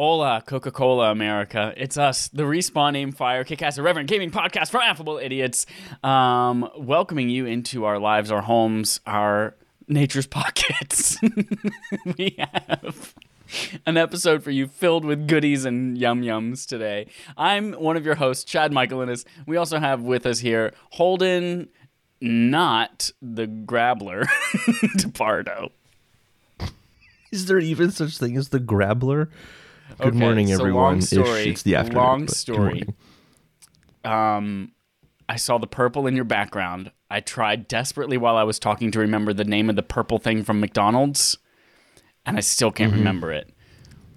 Hola, Coca Cola America. It's us, the Respawn Aim Fire Kickass Irreverent Gaming Podcast for Affable Idiots, um, welcoming you into our lives, our homes, our nature's pockets. we have an episode for you filled with goodies and yum yums today. I'm one of your hosts, Chad Michaelinis. We also have with us here Holden, not the Grabbler, DePardo. Is there even such thing as the Grabbler? Good Okay, morning, so everyone. long Ish, story, It's the afternoon. long story. morning. um, I saw the purple in your background. I tried desperately while I was talking to remember the name of the purple thing from McDonald's, and I still can't Mm-hmm. remember it.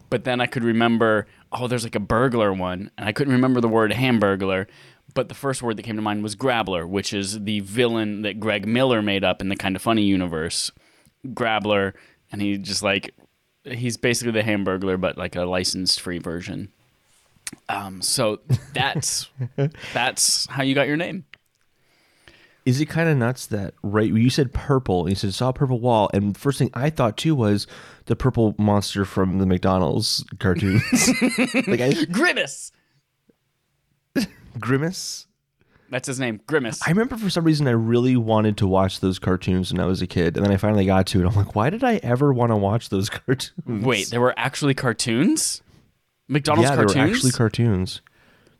But then I could remember, oh, there's like a burglar one, and I couldn't remember the word hamburglar. But the first word that came to mind was Grabbler, which is the villain that Greg Miller made up in the Kind of Funny universe. Grabbler, and he just like he's basically the Hamburglar, but like a licensed free version. Um, so that's that's how you got your name. Is it kind of nuts that right? You said purple. and You said saw a purple wall, and first thing I thought too was the purple monster from the McDonald's cartoons, like I, Grimace. Grimace. That's his name, Grimace. I remember for some reason I really wanted to watch those cartoons when I was a kid, and then I finally got to it. I'm like, why did I ever want to watch those cartoons? Wait, there were actually cartoons. McDonald's yeah, cartoons. were actually cartoons.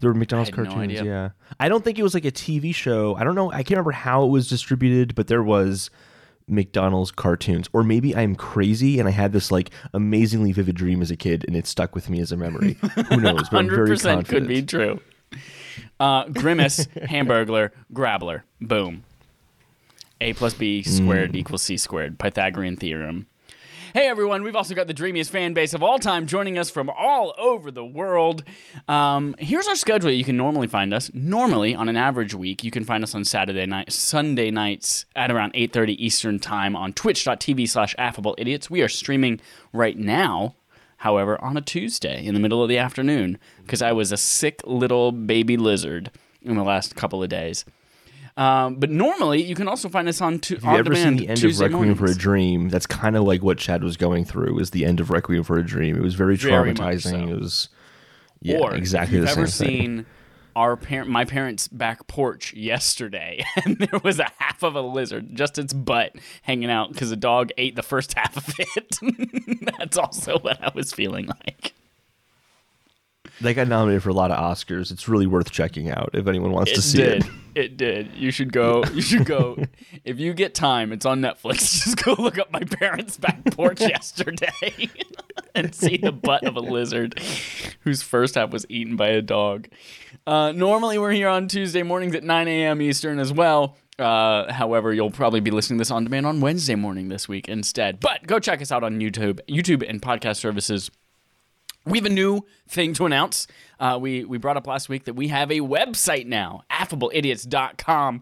There were McDonald's no cartoons. idea. yeah, I don't think it was like a TV show. I don't know. I can't remember how it was distributed, but there was McDonald's cartoons. Or maybe I'm crazy and I had this like amazingly vivid dream as a kid, and it stuck with me as a memory. Who knows? But I'm Hundred very percent could be true. Uh, Grimace, Hamburglar, Grabbler. Boom. A plus B squared equals C squared. Pythagorean theorem. Hey everyone, we've also got the dreamiest fan base of all time joining us from all over the world. Um, here's our schedule. You can normally find us. Normally, on an average week, you can find us on Saturday night, Sunday nights at around 8.30 Eastern Time on twitch.tv slash affable idiots. We are streaming right now, however, on a Tuesday in the middle of the afternoon because I was a sick little baby lizard in the last couple of days. Um, but normally, you can also find us on, tu- Have you on ever seen demand the end Tuesday of Requiem for a. Dream? That's kind of like what Chad was going through. Was the end of Requiem for a Dream? It was very Very much traumatizing. so. It was yeah, or exactly if the you've same ever thing. seen our parent, my parents' back porch yesterday, and there was a half of a lizard, just its butt hanging out because a dog ate the first half of it. That's also what I was feeling like. They got nominated for a lot of Oscars. It's really worth checking out if anyone wants It to see did. it. It did. You should go. You should go. if you get time, it's on Netflix. Just go look up my parents' back porch yesterday and see the butt of a lizard whose first half was eaten by a dog. Uh, normally, we're here on Tuesday mornings at 9 a.m. Eastern as well. Uh, however, you'll probably be listening to this on demand on Wednesday morning this week instead. But go check us out on YouTube, YouTube and podcast services we have a new thing to announce. Uh, we we brought up last week that we have a website now, affableidiots.com.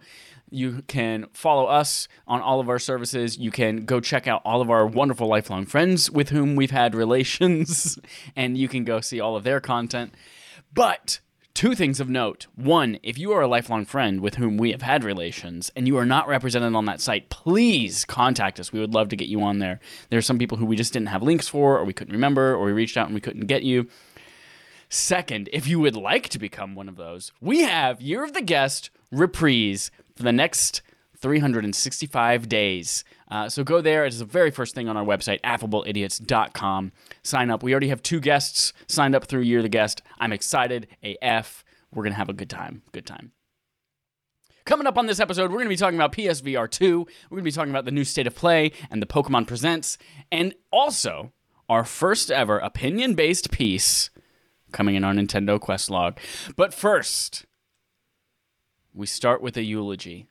You can follow us on all of our services. You can go check out all of our wonderful lifelong friends with whom we've had relations, and you can go see all of their content. But two things of note. One, if you are a lifelong friend with whom we have had relations and you are not represented on that site, please contact us. We would love to get you on there. There are some people who we just didn't have links for, or we couldn't remember, or we reached out and we couldn't get you. Second, if you would like to become one of those, we have Year of the Guest reprise for the next 365 days. Uh, so go there. It's the very first thing on our website, affableidiots.com. Sign up. We already have two guests signed up through Year the Guest. I'm excited AF. We're going to have a good time. Good time. Coming up on this episode, we're going to be talking about PSVR 2. We're going to be talking about the new state of play and the Pokemon Presents, and also our first ever opinion based piece coming in our Nintendo Quest log. But first, we start with a eulogy,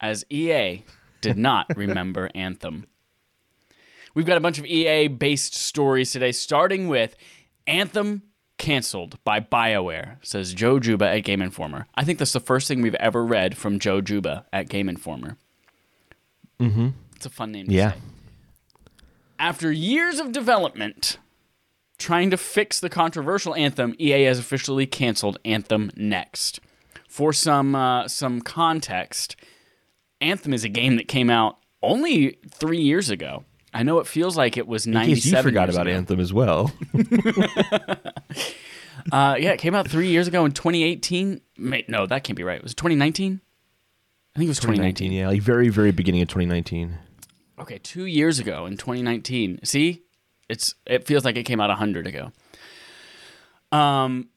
as EA did not remember Anthem. We've got a bunch of EA based stories today, starting with Anthem canceled by BioWare, says Joe Juba at Game Informer. I think that's the first thing we've ever read from Joe Juba at Game Informer. Mm-hmm. It's a fun name to Yeah. say. After years of development, trying to fix the controversial Anthem, EA has officially canceled Anthem Next. For some uh, some context, Anthem is a game that came out only three years ago. I know it feels like it was In 97 case you forgot about ago. Anthem as well. Uh, yeah, it came out three years ago in 2018. Ma- No, that can't be right. It Was it 2019? I think it was 2019. 2019, yeah, like very, very beginning of 2019. Okay, two years ago in 2019. See, it's it feels like it came out a hundred ago. Um,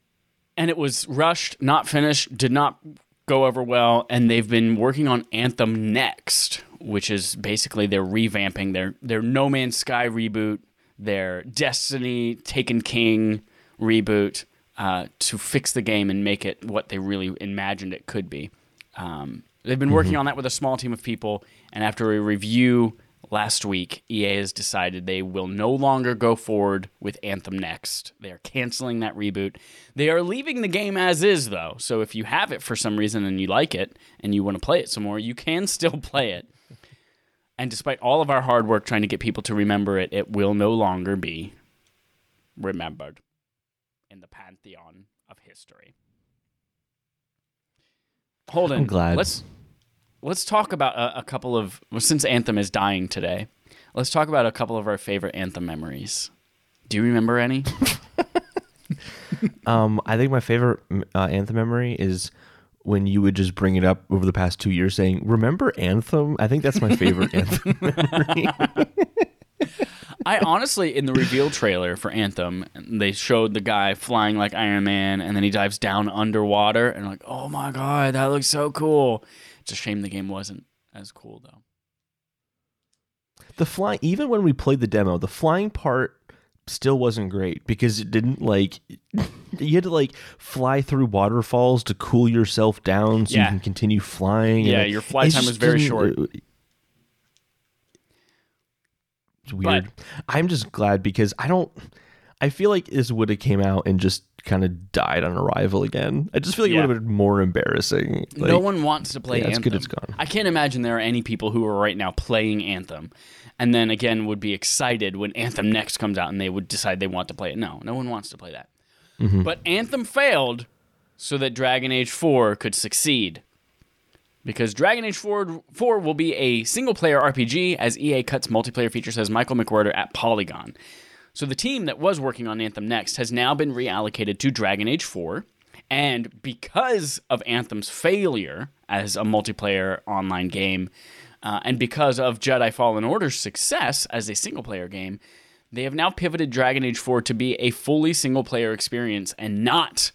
and it was rushed, not finished, did not go over well, and they've been working on Anthem next, which is basically they're revamping their their No Man's Sky reboot, their Destiny Taken King reboot uh, to fix the game and make it what they really imagined it could be. Um, they've been working on that with a small team of people, and after a review last week, EA has decided they will no longer go forward with Anthem Next. They are canceling that reboot. They are leaving the game as is, though. So if you have it for some reason and you like it and you want to play it some more, you can still play it. And despite all of our hard work trying to get people to remember it, it will no longer be remembered in the pantheon of history. Holden, I'm glad. Let's let's talk about a, a couple of well, since Anthem is dying today. Let's talk about a couple of our favorite Anthem memories. Do you remember any? Um, I think my favorite uh, Anthem memory is when you would just bring it up over the past two years, saying, "Remember Anthem?" I think that's my favorite Anthem memory. I honestly, in the reveal trailer for Anthem, they showed the guy flying like Iron Man, and then he dives down underwater, and like, oh my god, that looks so cool. It's a shame the game wasn't as cool though. The flying, even when we played the demo, the flying part still wasn't great because it didn't like you had to like fly through waterfalls to cool yourself down so Yeah. you can continue flying. Yeah, and your flight time was very short. It's weird. I'm just glad because I don't. I feel like this would have came out and just kind of died on arrival again. I just feel like Yeah. it would have been more embarrassing. no one wants to play yeah, it's Anthem. good it's gone. I can't imagine there are any people who are right now playing Anthem, and then again would be excited when Anthem next comes out and they would decide they want to play it. No, no one wants to play that. Mm-hmm. But Anthem failed so that Dragon Age 4 could succeed. Because Dragon Age 4, 4 will be a single player RPG as EA cuts multiplayer features, says Michael McWhertor at Polygon. So the team that was working on Anthem Next has now been reallocated to Dragon Age 4. And because of Anthem's failure as a multiplayer online game, uh, and because of Jedi Fallen Order's success as a single player game, they have now pivoted Dragon Age 4 to be a fully single player experience and not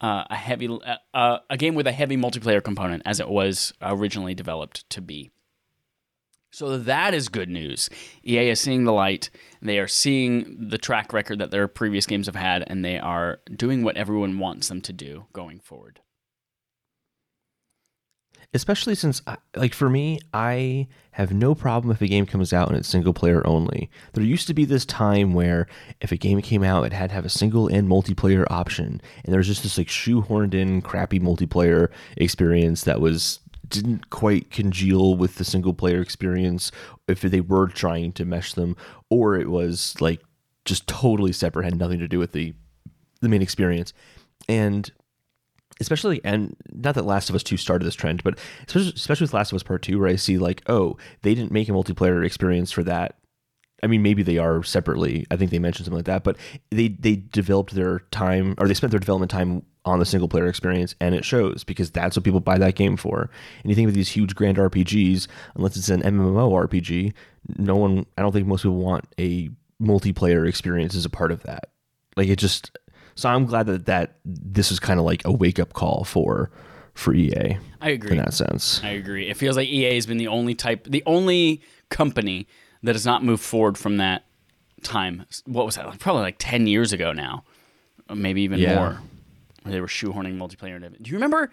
uh, a heavy uh, a game with a heavy multiplayer component as it was originally developed to be. So that is good news. EA is seeing the light. They are seeing the track record that their previous games have had, and they are doing what everyone wants them to do going forward. especially since like for me i have no problem if a game comes out and it's single player only there used to be this time where if a game came out it had to have a single and multiplayer option and there was just this like shoehorned in crappy multiplayer experience that was didn't quite congeal with the single player experience if they were trying to mesh them or it was like just totally separate had nothing to do with the the main experience and especially and not that Last of Us 2 started this trend, but especially, especially with Last of Us Part 2 where I see like, oh, they didn't make a multiplayer experience for that. I mean, maybe they are separately. I think they mentioned something like that, but they they developed their time or they spent their development time on the single player experience and it shows because that's what people buy that game for. And you think of these huge grand RPGs, unless it's an MMO RPG, no one I don't think most people want a multiplayer experience as a part of that. Like it just so I'm glad that that this is kind of like a wake up call for for EA I agree. in that sense. I agree. It feels like EA has been the only type, the only company that has not moved forward from that time. What was that? Like probably like ten years ago now, maybe even Yeah. more. Where they were shoehorning multiplayer. into it. Do you remember?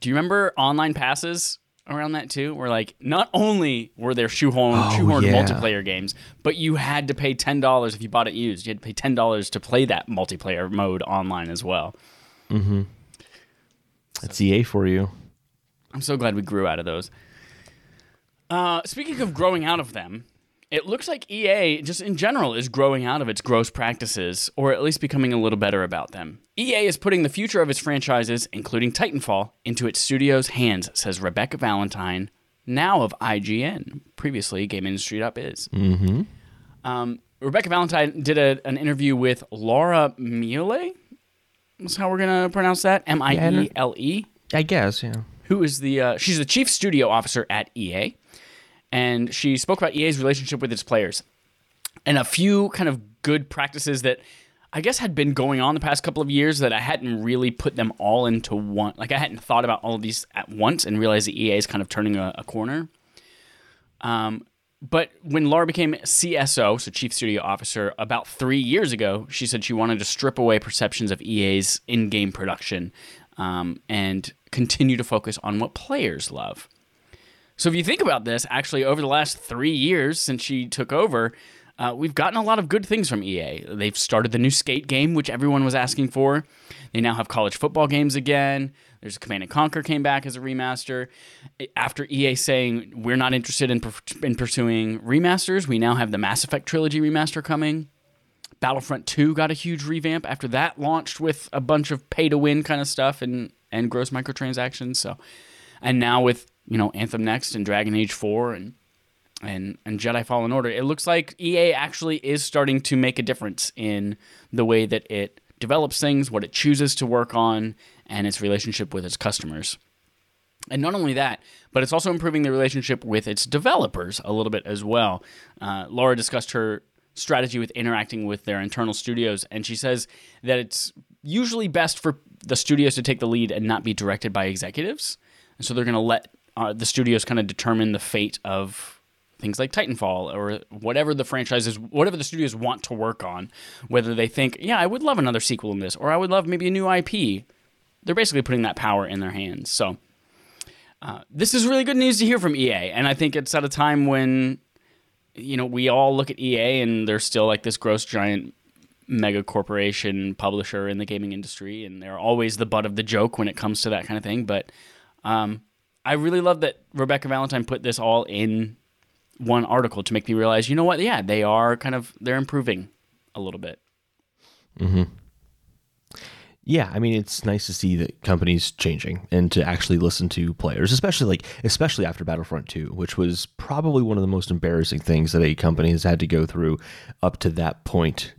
Do you remember online passes around that too? Where like not only were there shoehorn Oh, shoehorned yeah. multiplayer games, but you had to pay ten dollars if you bought it used. You had to pay ten dollars to play that multiplayer mode online as well. Mm-hmm. That's EA for you. I'm so glad we grew out of those. Uh, speaking of growing out of them, it looks like EA, just in general, is growing out of its gross practices, or at least becoming a little better about them. EA is putting the future of its franchises, including Titanfall, into its studio's hands, says Rebecca Valentine, now of IGN, previously GamesIndustry.biz. Mm-hmm. Um, Rebecca Valentine did a, an interview with Laura Miele. That's how we're gonna pronounce that. M I E L E. I guess, yeah. Who is the? Uh, she's the chief studio officer at EA, and she spoke about EA's relationship with its players, and a few kind of good practices that I guess had been going on the past couple of years that I hadn't really put them all into one. Like I hadn't thought about all of these at once and realized that EA is kind of turning a, a corner. Um, but when Laura became CSO, so Chief Studio Officer, about three years ago, she said she wanted to strip away perceptions of EA's in game production um, and continue to focus on what players love. So if you think about this, actually, over the last three years since she took over, uh, we've gotten a lot of good things from EA. They've started the new skate game, which everyone was asking for. They now have college football games again. There's Command and Conquer came back as a remaster. After EA saying we're not interested in, in pursuing remasters, we now have the Mass Effect trilogy remaster coming. Battlefront 2 got a huge revamp after that launched with a bunch of pay to win kind of stuff and and gross microtransactions. So, and now with you know Anthem Next and Dragon Age 4 and and and Jedi Fallen Order, it looks like EA actually is starting to make a difference in the way that it develops things, what it chooses to work on, and its relationship with its customers. And not only that, but it's also improving the relationship with its developers a little bit as well. Uh, Laura discussed her strategy with interacting with their internal studios, and she says that it's usually best for the studios to take the lead and not be directed by executives. And so they're going to let uh, the studios kind of determine the fate of things like Titanfall or whatever the franchises, whatever the studios want to work on. Whether they think, yeah, I would love another sequel in this, or I would love maybe a new IP. They're basically putting that power in their hands. So uh, this is really good news to hear from EA, and I think it's at a time when you know we all look at EA and they're still like this gross giant mega corporation publisher in the gaming industry, and they're always the butt of the joke when it comes to that kind of thing. But um, I really love that Rebecca Valentine put this all in one article to make me realize, you know what? Yeah, they are kind of they're improving a little bit. Mm-hmm. Yeah, I mean it's nice to see that companies changing and to actually listen to players, especially like especially after Battlefront 2, which was probably one of the most embarrassing things that a company has had to go through up to that point,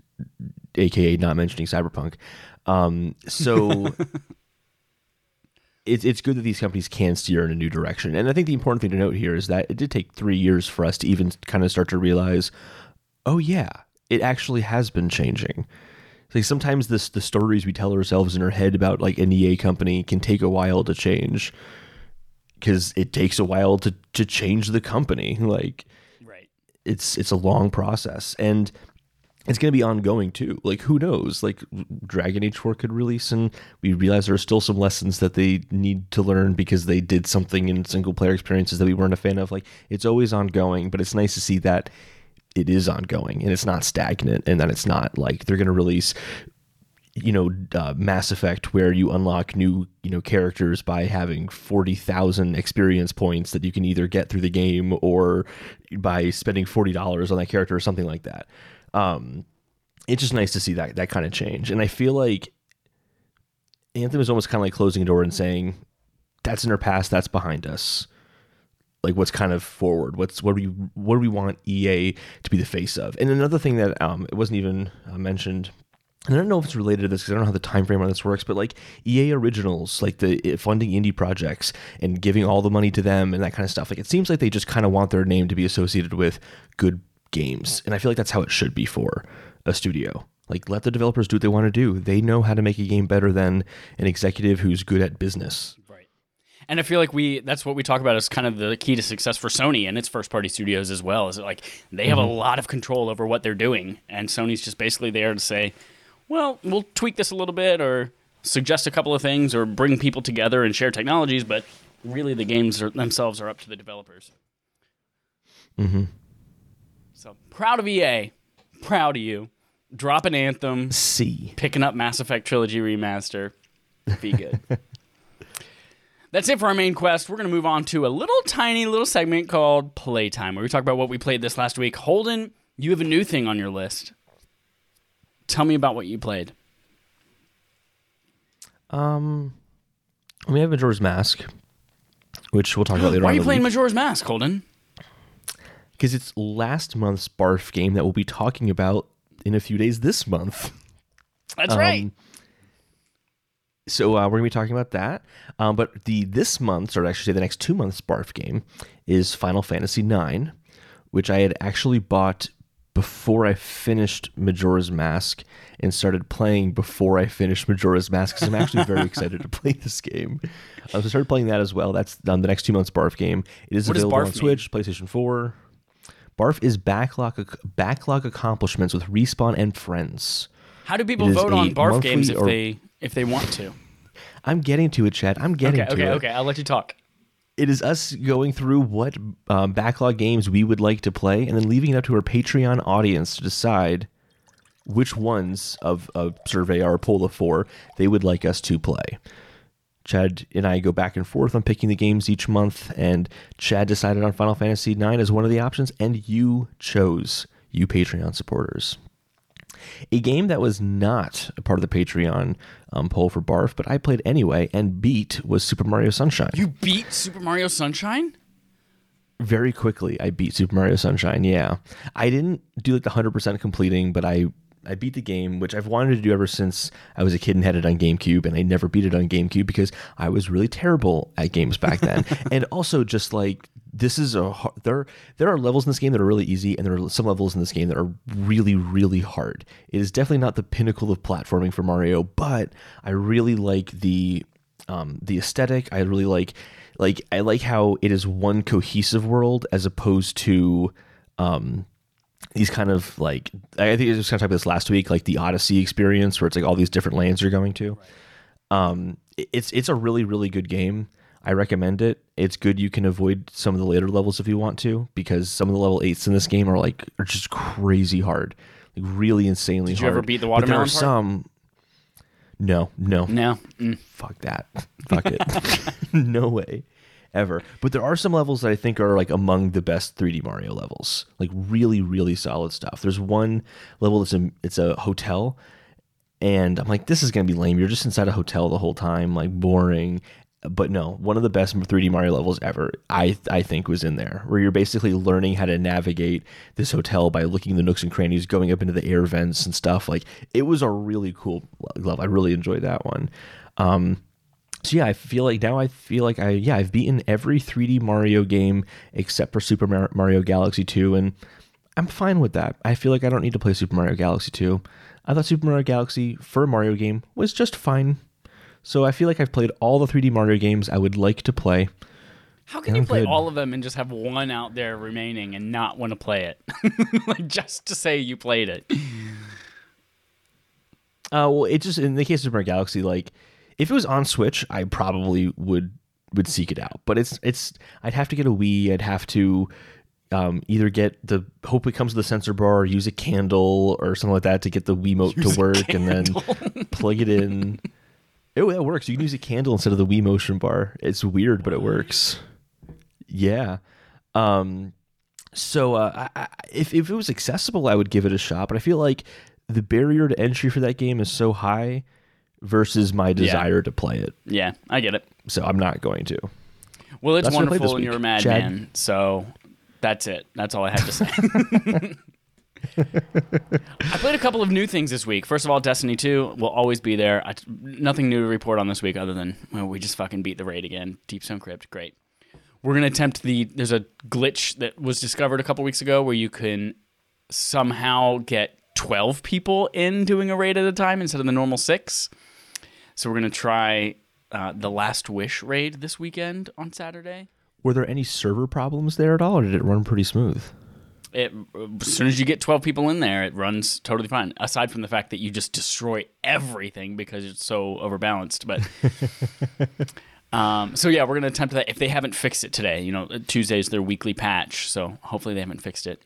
aka not mentioning Cyberpunk. Um, so it's it's good that these companies can steer in a new direction. And I think the important thing to note here is that it did take three years for us to even kind of start to realize, oh yeah, it actually has been changing. Like sometimes this the stories we tell ourselves in our head about like an EA company can take a while to change because it takes a while to to change the company. Like right. it's it's a long process and it's going to be ongoing too. Like who knows? Like Dragon Age 4 could release and we realize there are still some lessons that they need to learn because they did something in single player experiences that we weren't a fan of. Like it's always ongoing, but it's nice to see that it is ongoing and it's not stagnant and that it's not like they're going to release you know uh, Mass Effect where you unlock new you know characters by having 40,000 experience points that you can either get through the game or by spending $40 on that character or something like that. Um, it's just nice to see that that kind of change. And I feel like Anthem is almost kind of like closing a door and saying that's in our past that's behind us. Like what's kind of forward? What's what do we what do we want ea to be the face of? And another thing that um, it wasn't even uh, mentioned and I don't know if it's related to this because I don't know how the time frame on this works, but like EA Originals, like the funding indie projects and giving all the money to them and that kind of stuff. Like it seems like they just kind of want their name to be associated with good games, and I feel like that's how it should be for a studio. Like let the developers do what they want to do. They know how to make a game better than an executive who's good at business. Right. And I feel like we that's what we talk about as kind of the key to success for Sony and its first party studios as well. Is like they have mm-hmm. a lot of control over what they're doing, and Sony's just basically there to say, well, we'll tweak this a little bit or suggest a couple of things or bring people together and share technologies, but really the games are, themselves are up to the developers. Mm-hmm. So proud of EA, proud of you. Drop an anthem. C. Picking up Mass Effect Trilogy remaster. Be good. That's it for our main quest. We're going to move on to a little tiny little segment called Playtime, where we talk about what we played this last week. Holden, you have a new thing on your list. Tell me about what you played. Um, we have Majora's Mask, which we'll talk about later. On. Why are you playing week. Majora's Mask, Holden? Because it's last month's Barf game that we'll be talking about in a few days this month. That's right. Um, so uh, we're gonna be talking about that. Um, but the this month's, or actually say the next two months, Barf game is Final Fantasy IX, which I had actually bought before I finished Majora's Mask and started playing before I finished Majora's Mask because I'm actually very excited to play this game. Um, so I started playing that as well. That's um, the next two months Barf game. It is What available Barf on Switch, PlayStation 4. Barf is backlog backlog accomplishments with Respawn and friends. How do people vote on barf games if or- they if they want to? I'm getting to it, Chad. I'm getting Okay, to okay, it. okay. Okay, I'll let you talk. It is us going through what um, backlog games we would like to play, and then leaving it up to our Patreon audience to decide which ones of a survey or poll of four they would like us to play. Chad and I go back and forth on picking the games each month, and Chad decided on Final Fantasy IX as one of the options, and you chose, you Patreon supporters. A game that was not a part of the Patreon um, poll for Barf, but I played anyway and beat was Super Mario Sunshine. You beat Super Mario Sunshine? very quickly I beat Super Mario Sunshine. Yeah. I didn't do like the 100% completing, but I I beat the game, which I've wanted to do ever since I was a kid and had it on GameCube, and I never beat it on GameCube because I was really terrible at games back then. and also, just like this is a har- there there are levels in this game that are really easy, and there are some levels in this game that are really really hard. It is definitely not the pinnacle of platforming for Mario, but I really like the um, the aesthetic. I really like like I like how it is one cohesive world as opposed to um, these kind of like I think I was kind of talking about this last week, like the Odyssey experience, where it's like all these different lands you're going to. Um, it's it's a really really good game. I recommend it. It's good you can avoid some of the later levels if you want to, because some of the level eights in this game are like are just crazy hard, like really insanely Did you hard. ever beat the But there watermelon are part? some. No, no, No. Mm. fuck that. Fuck it. no way. Ever. But there are some levels that I think are like among the best 3D Mario levels. Like really, really solid stuff. There's one level that's a it's a hotel and I'm like, this is gonna be lame. You're just inside a hotel the whole time, like boring. But no, one of the best 3D Mario levels ever, I I think, was in there, where you're basically learning how to navigate this hotel by looking in the nooks and crannies, going up into the air vents and stuff. Like it was a really cool level. I really enjoyed that one. Um, so yeah, I feel like now I feel like I yeah I've beaten every 3D Mario game except for Super Mario Galaxy 2, and I'm fine with that. I feel like I don't need to play Super Mario Galaxy 2. I thought Super Mario Galaxy for a Mario game was just fine. So I feel like I've played all the 3D Mario games I would like to play. How can you I'm play good. all of them and just have one out there remaining and not want to play it? like just to say you played it. Uh, well, it just in the case of Super Mario Galaxy, like if it was on Switch, I probably would would seek it out. But it's it's I'd have to get a Wii. I'd have to um, either get the hope it comes with the sensor bar, or use a candle or something like that to get the Wiimote Use to work, and then plug it in. Oh, that works. You can use a candle instead of the Wii motion bar. It's weird, but it works. Yeah. Um, so uh, I, I, if if it was accessible, I would give it a shot. But I feel like the barrier to entry for that game is so high versus my desire to play it. Yeah, I get it. So I'm not going to. Well, it's That's what I played this wonderful and you're a madman. So that's it. That's all I have to say. I played a couple of new things this week. First of all, Destiny 2 will always be there. I, nothing new to report on this week other than well, we just fucking beat the raid again. Deep Stone Crypt, great. We're gonna attempt the. There's a glitch that was discovered a couple weeks ago where you can somehow get 12 people in doing a raid at a time instead of the normal six. So we're gonna try uh, the Last Wish raid this weekend on Saturday. Were there any server problems there at all, or did it run pretty smooth? It, as soon as you get 12 people in there, it runs totally fine. Aside from the fact that you just destroy everything because it's so overbalanced. But um, so yeah, we're gonna attempt that. If they haven't fixed it today, you know, Tuesday's their weekly patch, so hopefully they haven't fixed it.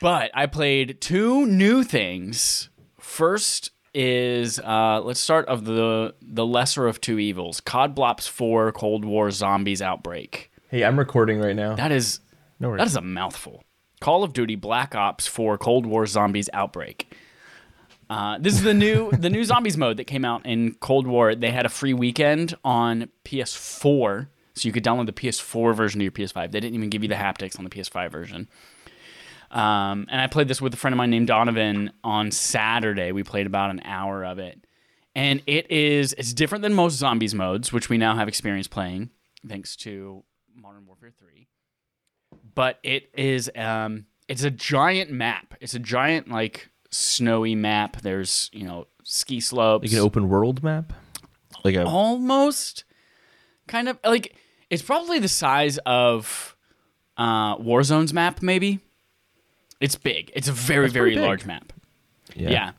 But I played two new things. First is uh, let's start of the the lesser of two evils: COD Blops Four Cold War Zombies Outbreak. Hey, I'm recording right now. That is No worries. that is a mouthful. Call of Duty Black Ops 4 Cold War Zombies Outbreak. Uh, this is the new the new zombies mode that came out in Cold War. They had a free weekend on PS4, So you could download the PS4 version to your PS5. They didn't even give you the haptics on the PS5 version. Um, and I played this with a friend of mine named Donovan on Saturday. We played about an hour of it. And it is it's different than most zombies modes, which we now have experience playing, thanks to Modern Warfare 3. But it is um it's a giant map. It's a giant like snowy map. There's, you know, ski slopes. Like an open world map? Like a almost kind of like it's probably the size of uh Warzone's map maybe. It's big. It's a very very big. large map. Yeah.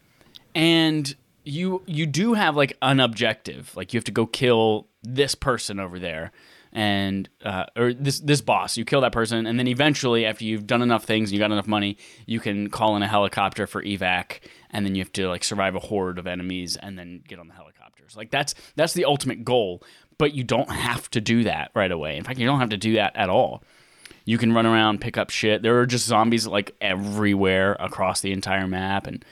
And you you do have like an objective. Like you have to go kill this person over there and uh, or this this boss. You kill that person and then eventually after you've done enough things and you got enough money, you can call in a helicopter for evac and then you have to like survive a horde of enemies and then get on the helicopters. Like that's that's the ultimate goal, but you don't have to do that right away. In fact, you don't have to do that at all. You can run around, pick up shit. There are just zombies like everywhere across the entire map and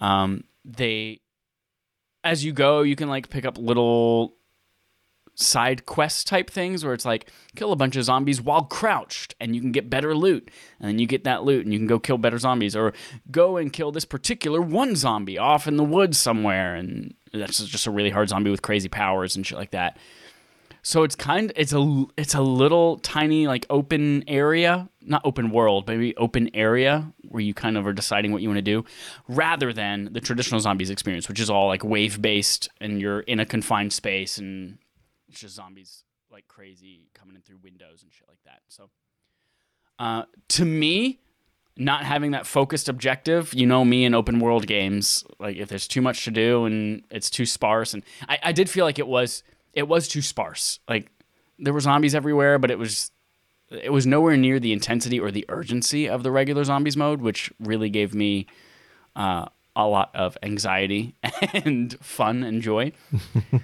um, they as you go, you can like pick up little side quest type things where it's like kill a bunch of zombies while crouched and you can get better loot and then you get that loot and you can go kill better zombies or go and kill this particular one zombie off in the woods somewhere and that's just a really hard zombie with crazy powers and shit like that so it's kind it's a it's a little tiny like open area not open world maybe open area where you kind of are deciding what you want to do rather than the traditional zombies experience which is all like wave based and you're in a confined space and it's just zombies like crazy coming in through windows and shit like that so. Uh, to me not having that focused objective you know me in open world games like if there's too much to do and it's too sparse and i, I did feel like it was it was too sparse. Like there were zombies everywhere but it was it was nowhere near the intensity or the urgency of the regular zombies mode which really gave me uh, a lot of anxiety and fun and joy.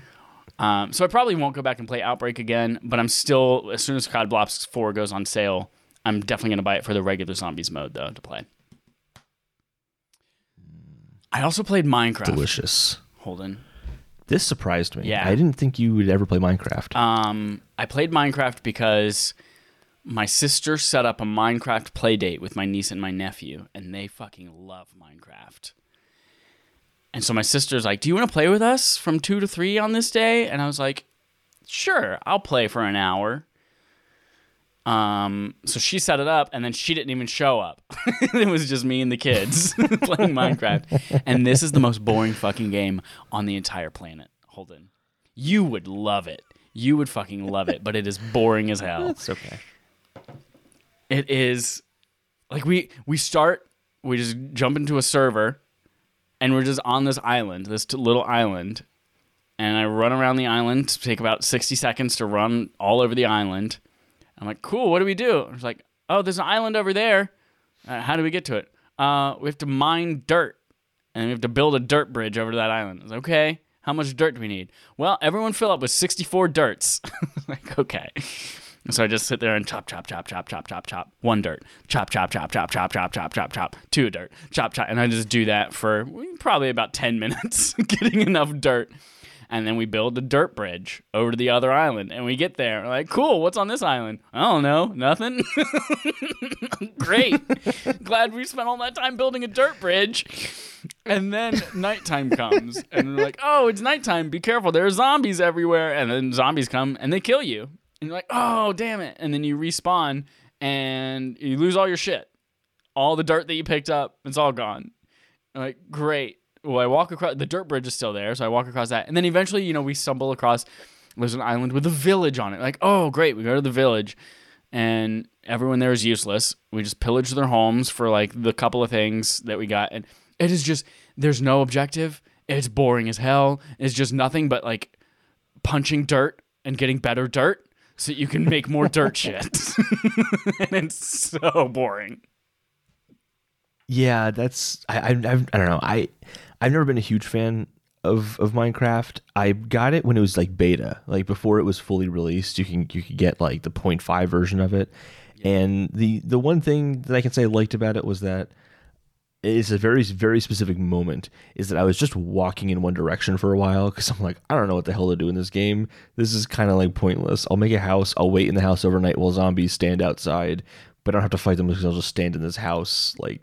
Um, so i probably won't go back and play outbreak again but i'm still as soon as cod blops 4 goes on sale i'm definitely going to buy it for the regular zombies mode though to play. I also played minecraft. Delicious. holden This surprised me. Yeah. I didn't think you would ever play Minecraft. Um, I played Minecraft because my sister set up a Minecraft play date with my niece and my nephew, and they fucking love Minecraft. And so my sister's like, "Do you want to play with us from two to three on this day?" And I was like, "Sure, I'll play for an hour." Um, so she set it up, and then she didn't even show up. it was just me and the kids playing Minecraft. And this is the most boring fucking game on the entire planet. Holden, you would love it. You would fucking love it, but it is boring as hell. That's okay. It is like we we start, we just jump into a server, and we're just on this island, this little island, and I run around the island. To take about sixty seconds to run all over the island. I'm like, cool. What do we do? It's like, oh, there's an island over there. Uh, how do we get to it? Uh, we have to mine dirt, and we have to build a dirt bridge over to that island. I was like, okay. How much dirt do we need? Well, everyone fill up with 64 dirts. like, okay. So I just sit there and chop, chop, chop, chop, chop, chop, chop. One dirt. Chop, chop, chop, chop, chop, chop, chop, chop, chop. Two dirt. Chop, chop. And I just do that for probably about 10 minutes, getting enough dirt. And then we build a dirt bridge over to the other island. And we get there. We're like, cool, what's on this island? I don't know. Nothing. Great. Glad we spent all that time building a dirt bridge. And then nighttime comes. And we're like, oh, it's nighttime. Be careful. There are zombies everywhere. And then zombies come and they kill you. And you're like, oh, damn it. And then you respawn and you lose all your shit. All the dirt that you picked up, it's all gone. I'm like, great. Well, I walk across the dirt bridge is still there, so I walk across that, and then eventually, you know, we stumble across. There's an island with a village on it. Like, oh, great, we go to the village, and everyone there is useless. We just pillage their homes for like the couple of things that we got, and it is just there's no objective. It's boring as hell. It's just nothing but like punching dirt and getting better dirt so you can make more dirt shit. and it's so boring. Yeah, that's I, I I don't know. I I've never been a huge fan of of Minecraft. I got it when it was like beta, like before it was fully released. You can you could get like the 0.5 version of it. And the the one thing that I can say I liked about it was that it's a very very specific moment is that I was just walking in one direction for a while because I'm like I don't know what the hell to do in this game. This is kind of like pointless. I'll make a house. I'll wait in the house overnight while zombies stand outside, but I don't have to fight them because I'll just stand in this house. Like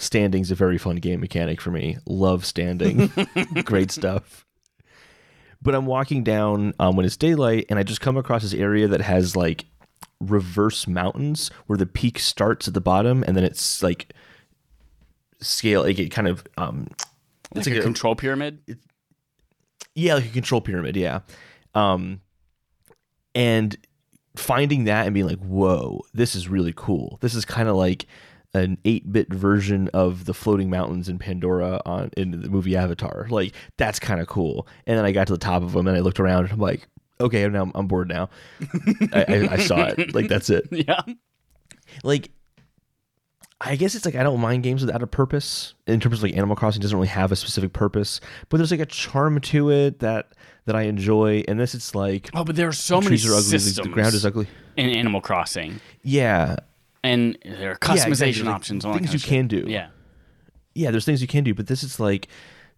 standing's a very fun game mechanic for me. Love standing. Great stuff. But I'm walking down um, when it's daylight, and I just come across this area that has like reverse mountains where the peak starts at the bottom and then it's like scale like it kind of um it's like, like a, a, control pyramid yeah like a control pyramid yeah um and finding that and being like whoa this is really cool this is kind of like an 8-bit version of the floating mountains in pandora on in the movie avatar like that's kind of cool and then i got to the top of them and i looked around and i'm like okay now i'm bored now I, I, I saw it like that's it yeah like I guess it's like I don't mind games without a purpose. In terms of like Animal Crossing doesn't really have a specific purpose, but there's like a charm to it that that I enjoy. And this, it's like oh, but there are so many trees are ugly, systems. The ground is ugly in Animal Crossing. Yeah, and there are customization yeah, exactly. options, like, things you can do. Yeah, yeah, there's things you can do, but this is like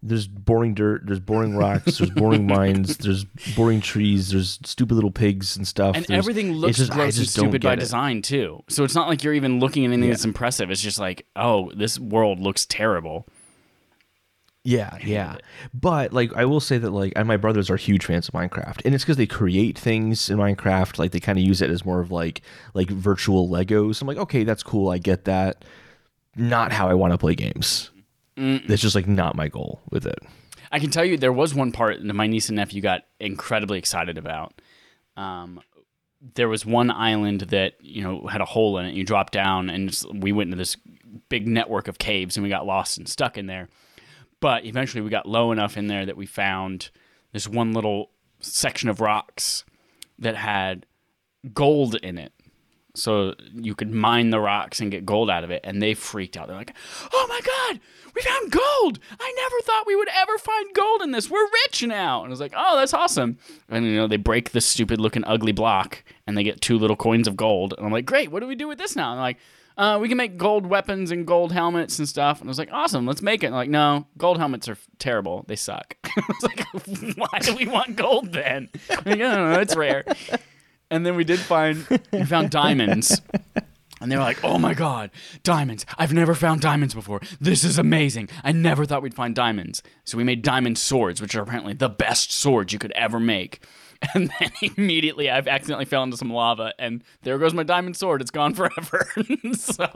there's boring dirt, there's boring rocks, there's boring mines, there's boring trees, there's stupid little pigs and stuff. And there's, everything looks just, gross and stupid by it. design too. So it's not like you're even looking at anything yeah. that's impressive. It's just like, oh, this world looks terrible. Yeah, yeah. But like I will say that like and my brothers are huge fans of Minecraft. And it's because they create things in Minecraft, like they kind of use it as more of like like virtual Legos. I'm like, okay, that's cool, I get that. Not how I want to play games. That's just like not my goal with it. I can tell you there was one part that my niece and nephew got incredibly excited about. Um, there was one island that you know had a hole in it. You drop down, and we went into this big network of caves, and we got lost and stuck in there. But eventually, we got low enough in there that we found this one little section of rocks that had gold in it so you could mine the rocks and get gold out of it. And they freaked out. They're like, "Oh my god, we found gold! I never thought we would ever find gold in this. We're rich now!" And I was like, "Oh, that's awesome!" And you know, they break this stupid looking ugly block, and they get two little coins of gold. And I'm like, "Great! What do we do with this now?" And they're like. Uh, we can make gold weapons and gold helmets and stuff. And I was like, awesome, let's make it. Like, no, gold helmets are terrible. They suck. I was like, why do we want gold then? Like, I don't know, it's rare. And then we did find we found diamonds. And they were like, "Oh my god, diamonds! I've never found diamonds before. This is amazing. I never thought we'd find diamonds." So we made diamond swords, which are apparently the best swords you could ever make. And then immediately, I've accidentally fell into some lava, and there goes my diamond sword. It's gone forever. so,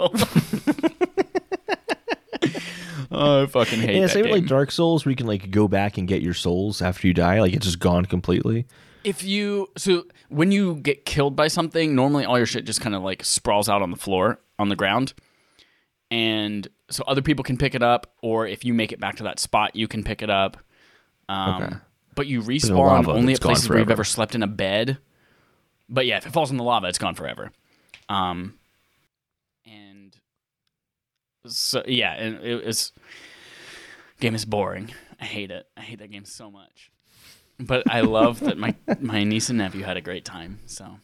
oh, I fucking hate. Yeah, same game. like Dark Souls, where you can like go back and get your souls after you die. Like it's just gone completely if you so when you get killed by something, normally all your shit just kind of like sprawls out on the floor on the ground, and so other people can pick it up, or if you make it back to that spot, you can pick it up. Um, okay. But you respawn lava, only at places where you've ever slept in a bed. But yeah, if it falls in the lava, it's gone forever. Um, and so yeah, and it, it's game is boring. I hate it. I hate that game so much but I love that my my niece and nephew had a great time. So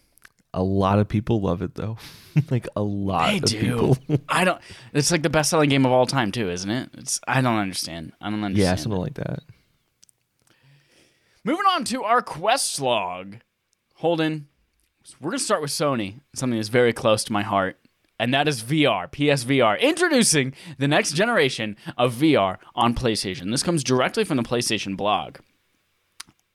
a lot of people love it though. like a lot they of do. people. I don't. It's like the best selling game of all time too, isn't it? It's. I don't understand. I don't understand. Yeah, something like that. Moving on to our quest log, Holden. We're gonna start with Sony, something that's very close to my heart, and that is VR, PSVR, introducing the next generation of VR on PlayStation. This comes directly from the PlayStation blog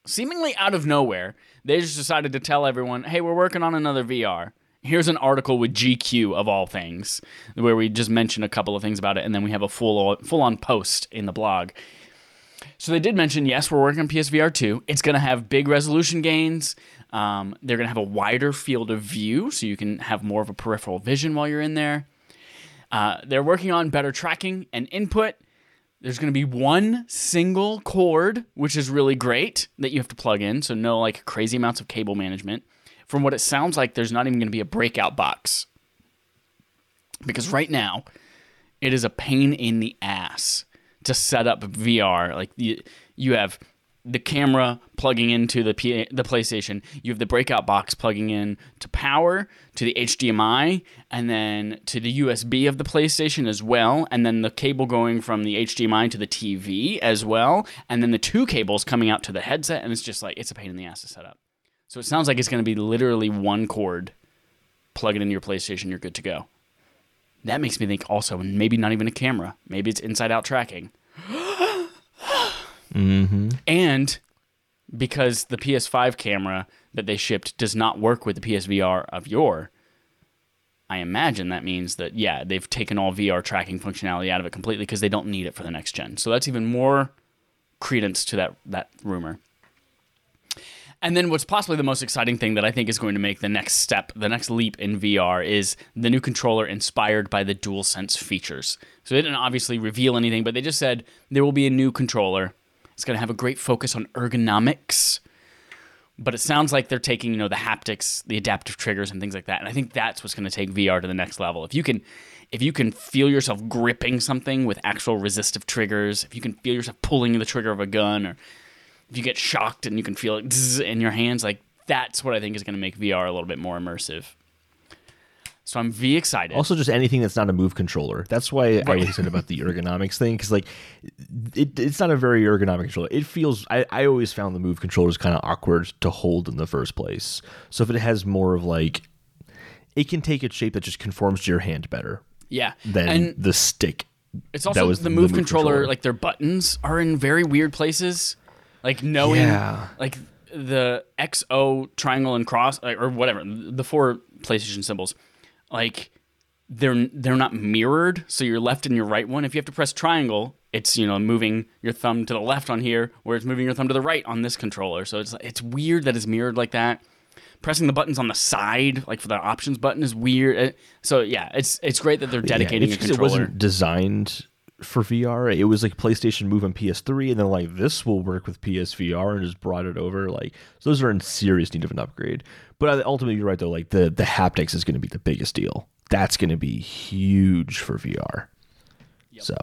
seemingly out of nowhere, they just decided to tell everyone, hey, we're working on another VR. Here's an article with GQ of all things, where we just mention a couple of things about it, and then we have a full full on post in the blog. So they did mention, yes, we're working on PSVR 2. It's going to have big resolution gains. Um, they're going to have a wider field of view, so you can have more of a peripheral vision while you're in there. Uh, they're working on better tracking and input. There's going to be one single cord, which is really great that you have to plug in. So, no like crazy amounts of cable management. From what it sounds like, there's not even going to be a breakout box. Because right now, it is a pain in the ass to set up VR. Like, you, you have the camera plugging into the the PlayStation. You have the breakout box plugging in to power, to the HDMI, and then to the USB of the PlayStation as well, and then the cable going from the HDMI to the TV as well, and then the two cables coming out to the headset, and it's just like it's a pain in the ass to set up. So it sounds like it's going to be literally one cord, plug it into your PlayStation, you're good to go. That makes me think also and maybe not even a camera, maybe it's inside out tracking. Mm-hmm. And because the PS5 camera that they shipped does not work with the PSVR of your, I imagine that means that yeah, they've taken all VR tracking functionality out of it completely because they don't need it for the next gen. So that's even more credence to that that rumor. And then what's possibly the most exciting thing that I think is going to make the next step, the next leap in VR is the new controller inspired by the DualSense features. So they didn't obviously reveal anything, but they just said there will be a new controller. It's going to have a great focus on ergonomics. But it sounds like they're taking, you know, the haptics, the adaptive triggers and things like that. And I think that's what's going to take VR to the next level. If you can if you can feel yourself gripping something with actual resistive triggers, if you can feel yourself pulling the trigger of a gun or if you get shocked and you can feel it in your hands, like that's what I think is going to make VR a little bit more immersive. So I'm V excited. Also, just anything that's not a move controller. That's why I Right. was said about the ergonomics thing because, like, it, it's not a very ergonomic controller. It feels. I, I always found the move controllers kind of awkward to hold in the first place. So if it has more of like, it can take a shape that just conforms to your hand better yeah, than and the stick. it's also the the move, move controller, controller. Like their buttons are in very weird places. Like knowing, Yeah. like the XO triangle and cross, or whatever the four PlayStation symbols, like they're they're not mirrored. So your left and your right one. If you have to press triangle, it's you know moving your thumb to the left on here, where it's moving your thumb to the right on this controller. So it's it's weird that it's mirrored like that. Pressing the buttons on the side, like for the options button, is weird. So yeah, it's it's great that they're dedicating yeah, a controller. It wasn't designed for VR. It was like PlayStation Move on PS3, and then like this will work with PSVR, and just brought it over. Like so those are in serious need of an upgrade. But ultimately, you're right though. Like the the haptics is going to be the biggest deal. That's going to be huge for VR. So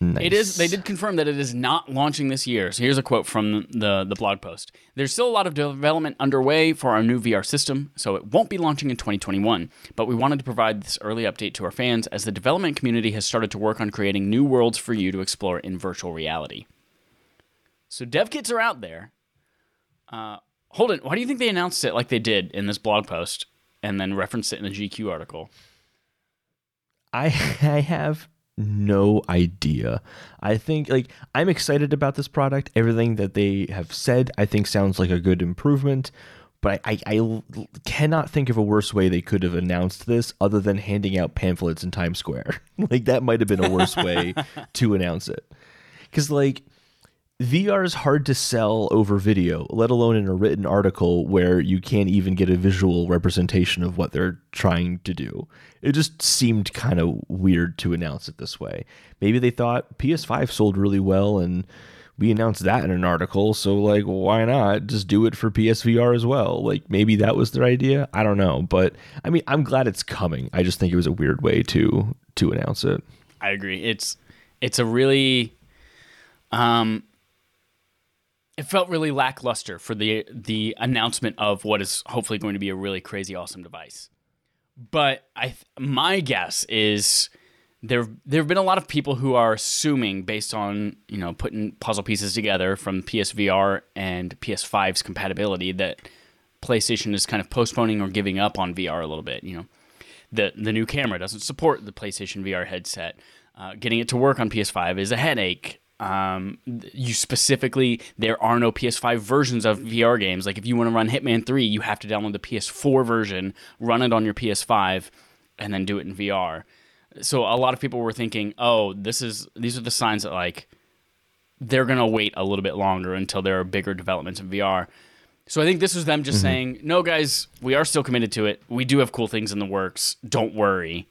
nice. It is. They did confirm that it is not launching this year. So here's a quote from the the blog post. There's still a lot of development underway for our new VR system, so it won't be launching in 2021. But we wanted to provide this early update to our fans as the development community has started to work on creating new worlds for you to explore in virtual reality. So dev kits are out there. Uh, Holden, why do you think they announced it like they did in this blog post and then referenced it in the GQ article? I I have no idea. I think like I'm excited about this product. Everything that they have said, I think sounds like a good improvement. But I, I, I cannot think of a worse way they could have announced this other than handing out pamphlets in Times Square. like that might have been a worse way to announce it. Because like VR is hard to sell over video, let alone in a written article where you can't even get a visual representation of what they're trying to do. It just seemed kind of weird to announce it this way. Maybe they thought PS5 sold really well and we announced that in an article, so like why not just do it for PSVR as well? Like maybe that was their idea. I don't know, but I mean, I'm glad it's coming. I just think it was a weird way to to announce it. I agree. It's it's a really um it felt really lackluster for the the announcement of what is hopefully going to be a really crazy awesome device. But I my guess is there there have been a lot of people who are assuming based on, you know, putting puzzle pieces together from PSVR and PS5's compatibility that PlayStation is kind of postponing or giving up on VR a little bit, you know the the new camera doesn't support the PlayStation VR headset. Uh, getting it to work on PS5 is a headache. Um, you specifically, there are no PS5 versions of VR games. Like if you want to run Hitman 3, you have to download the PS4 version, run it on your PS5, and then do it in VR. So a lot of people were thinking, "Oh, this is these are the signs that like they're gonna wait a little bit longer until there are bigger developments in VR." So I think this was them just saying, "No, guys, we are still committed to it. We do have cool things in the works. Don't worry.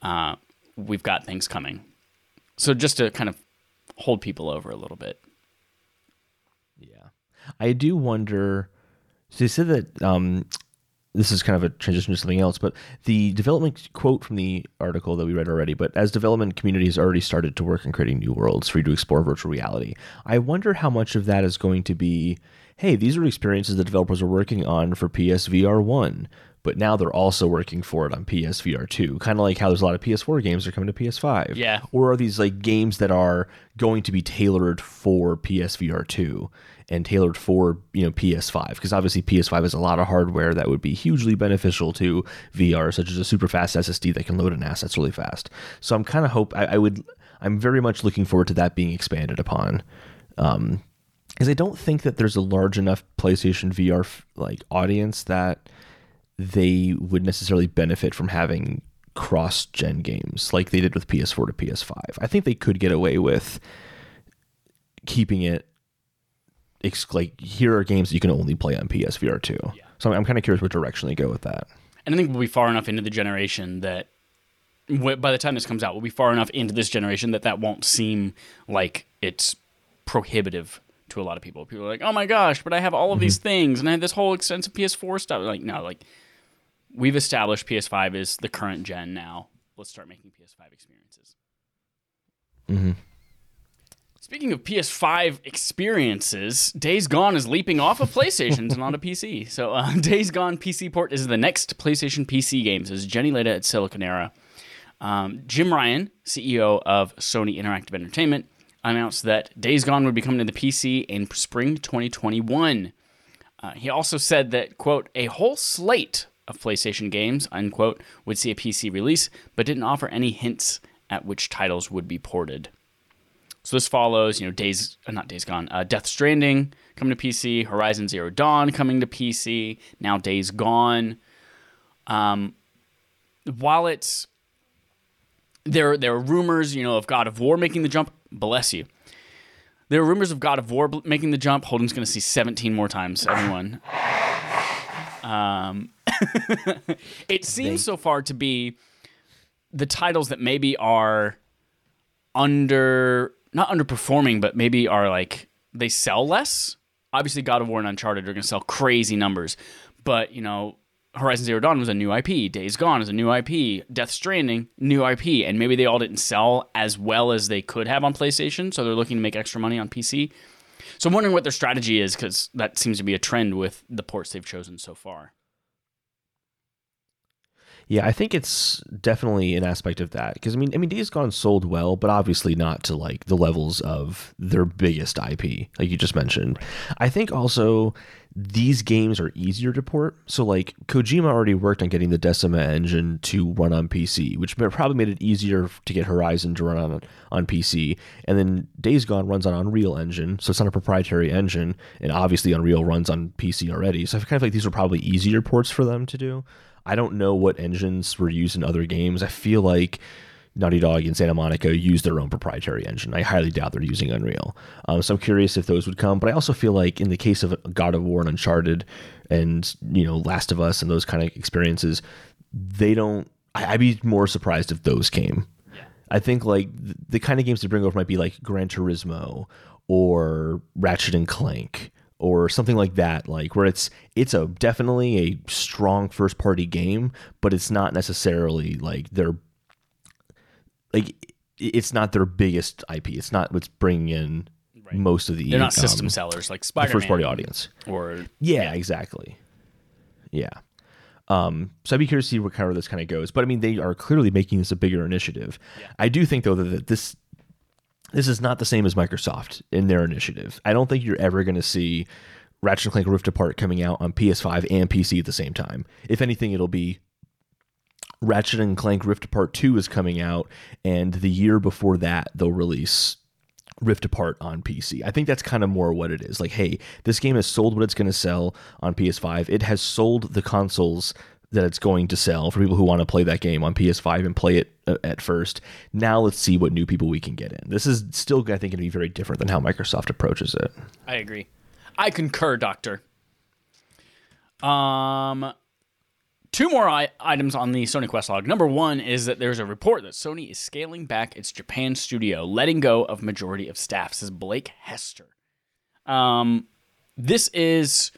Uh, we've got things coming." So just to kind of hold people over a little bit. Yeah. I do wonder. So they said that um, this is kind of a transition to something else, but the development quote from the article that we read already, but as development communities already started to work on creating new worlds for you to explore virtual reality, I wonder how much of that is going to be, hey, these are experiences that developers are working on for PSVR 1, but now they're also working for it on PSVR 2. Kind of like how there's a lot of PS4 games that are coming to PS5. Yeah. Or are these like games that are going to be tailored for PSVR 2? and tailored for you know PS5 because obviously PS5 has a lot of hardware that would be hugely beneficial to VR, such as a super fast SSD that can load in assets really fast. So I'm kind of hope I, I, would I'm very much looking forward to that being expanded upon. Um, because I don't think that there's a large enough PlayStation VR like audience that they would necessarily benefit from having cross gen games like they did with PS4 to PS5. I think they could get away with keeping it like here are games that you can only play on PSVR 2. Yeah. So I'm kind of curious what direction they go with that. And I think we'll be far enough into the generation that by the time this comes out, we'll be far enough into this generation that that won't seem like it's prohibitive to a lot of people. People are like, "Oh my gosh, but I have all of mm-hmm. these things and I have this whole extensive PS4 stuff." Like, no, like we've established PS5 is the current gen now. Let's start making PS5 experiences. Mm-hmm. Speaking of PS5 experiences, Days Gone is leaping off of PlayStations and onto PC. So, uh, Days Gone PC port is the next PlayStation PC game, says Jenni Lada at Siliconera. Um, Jim Ryan, CEO of Sony Interactive Entertainment, announced that Days Gone would be coming to the PC in spring 2021. Uh, he also said that, quote, a whole slate of PlayStation games, unquote, would see a PC release, but didn't offer any hints at which titles would be ported. So this follows, you know, Days, uh, not Days Gone, uh, Death Stranding coming to PC, Horizon Zero Dawn coming to PC, now Days Gone. Um, while it's there, there are rumors, you know, of God of War making the jump. Bless you. There are rumors of God of War making the jump. Holden's going to see 17 more times. Everyone. Um, it seems so far to be the titles that maybe are under not underperforming, but maybe are like they sell less. Obviously, God of War and Uncharted are going to sell crazy numbers, but you know, Horizon Zero Dawn was a new IP. Days Gone is a new IP. Death Stranding, new IP, and maybe they all didn't sell as well as they could have on PlayStation, so they're looking to make extra money on PC. So I'm wondering what their strategy is because that seems to be a trend with the ports they've chosen so far. Yeah, I think it's definitely an aspect of that because I mean, I mean, Days Gone sold well, but obviously not to like the levels of their biggest IP, like you just mentioned. I think also these games are easier to port. So like Kojima already worked on getting the Decima engine to run on PC, which probably made it easier to get Horizon to run on on PC. And then Days Gone runs on Unreal Engine, so it's not a proprietary engine, and obviously Unreal runs on PC already. So I kind of like these were probably easier ports for them to do. I don't know what engines were used in other games. I feel like Naughty Dog and Santa Monica use their own proprietary engine. I highly doubt they're using Unreal. Um, so I'm curious if those would come. But I also feel like in the case of God of War and Uncharted and you know Last of Us and those kind of experiences, they don't. I, would be more surprised if those came. I think like the, the kind of games to bring over might be like Gran Turismo or Ratchet and Clank or something like that like where it's it's a definitely a strong first party game but it's not necessarily like their like it's not their biggest ip it's not what's bringing in right. most of the they're not um, system sellers like spider first party audience or yeah, yeah, exactly yeah um, so I'd be curious to see what kind of this kind of goes. But I mean, they are clearly making this a bigger initiative. Yeah. I do think though that this this is not the same as Microsoft in their initiative. I don't think you're ever going to see Ratchet and Clank Rift Apart coming out on PS5 and PC at the same time. If anything, it'll be Ratchet and Clank Rift Apart 2 is coming out, and the year before that, they'll release Rift Apart on PC. I think that's kind of more what it is. Like, hey, this game has sold what it's going to sell on PS5. It has sold the consoles that it's going to sell for people who want to play that game on PS5 and play it at first. Now let's see what new people we can get in. This is still, I think, going to be very different than how Microsoft approaches it. I agree. I concur, Doctor. Um, two more I- items on the Sony Quest log. Number one is that there's a report that Sony is scaling back its Japan studio, letting go of majority of staff. Says Blake Hester. Um, this is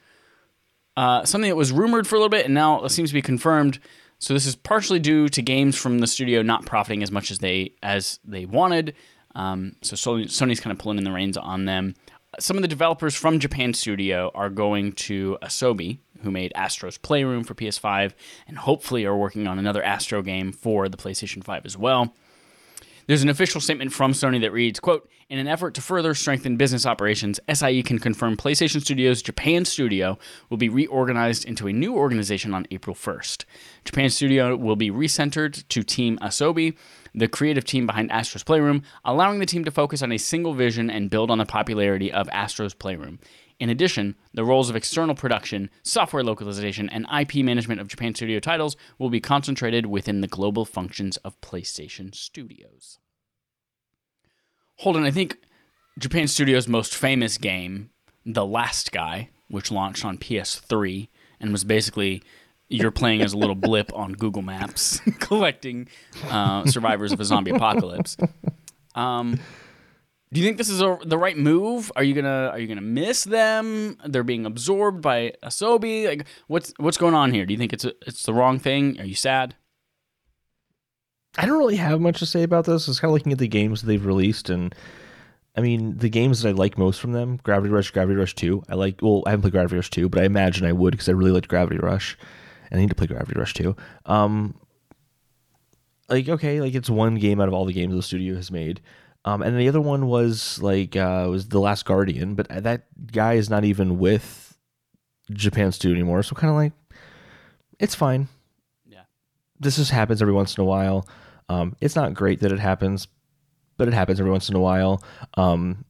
uh, something that was rumored for a little bit and now seems to be confirmed. So this is partially due to games from the studio not profiting as much as they as they wanted. Um, so Sony, Sony's kind of pulling in the reins on them. Some of the developers from Japan Studio are going to Asobi, who made Astro's Playroom for PS5, and hopefully are working on another Astro game for the PlayStation 5 as well. There's an official statement from Sony that reads, quote, in an effort to further strengthen business operations, SIE can confirm PlayStation Studios Japan Studio will be reorganized into a new organization on April 1st. Japan Studio will be recentered to Team Asobi, the creative team behind Astro's Playroom, allowing the team to focus on a single vision and build on the popularity of Astro's Playroom. In addition, the roles of external production, software localization, and IP management of Japan Studio titles will be concentrated within the global functions of PlayStation Studios. Holden, I think Japan Studios' most famous game, The Last Guy, which launched on PS3 and was basically you're playing as a little blip on Google Maps, collecting uh, survivors of a zombie apocalypse. Um, do you think this is a, the right move? Are you gonna are you gonna miss them? They're being absorbed by Asobi. Like what's what's going on here? Do you think it's a, it's the wrong thing? Are you sad? I don't really have much to say about this. It's kind of looking at the games they've released, and I mean the games that I like most from them: Gravity Rush, Gravity Rush Two. I like. Well, I haven't played Gravity Rush Two, but I imagine I would because I really liked Gravity Rush, and I need to play Gravity Rush Two. Um, like okay, like it's one game out of all the games the studio has made. Um, and the other one was like uh, was the Last Guardian, but that guy is not even with Japan Studio anymore. So kind of like, it's fine. Yeah, this just happens every once in a while. Um, it's not great that it happens, but it happens every once in a while. Um,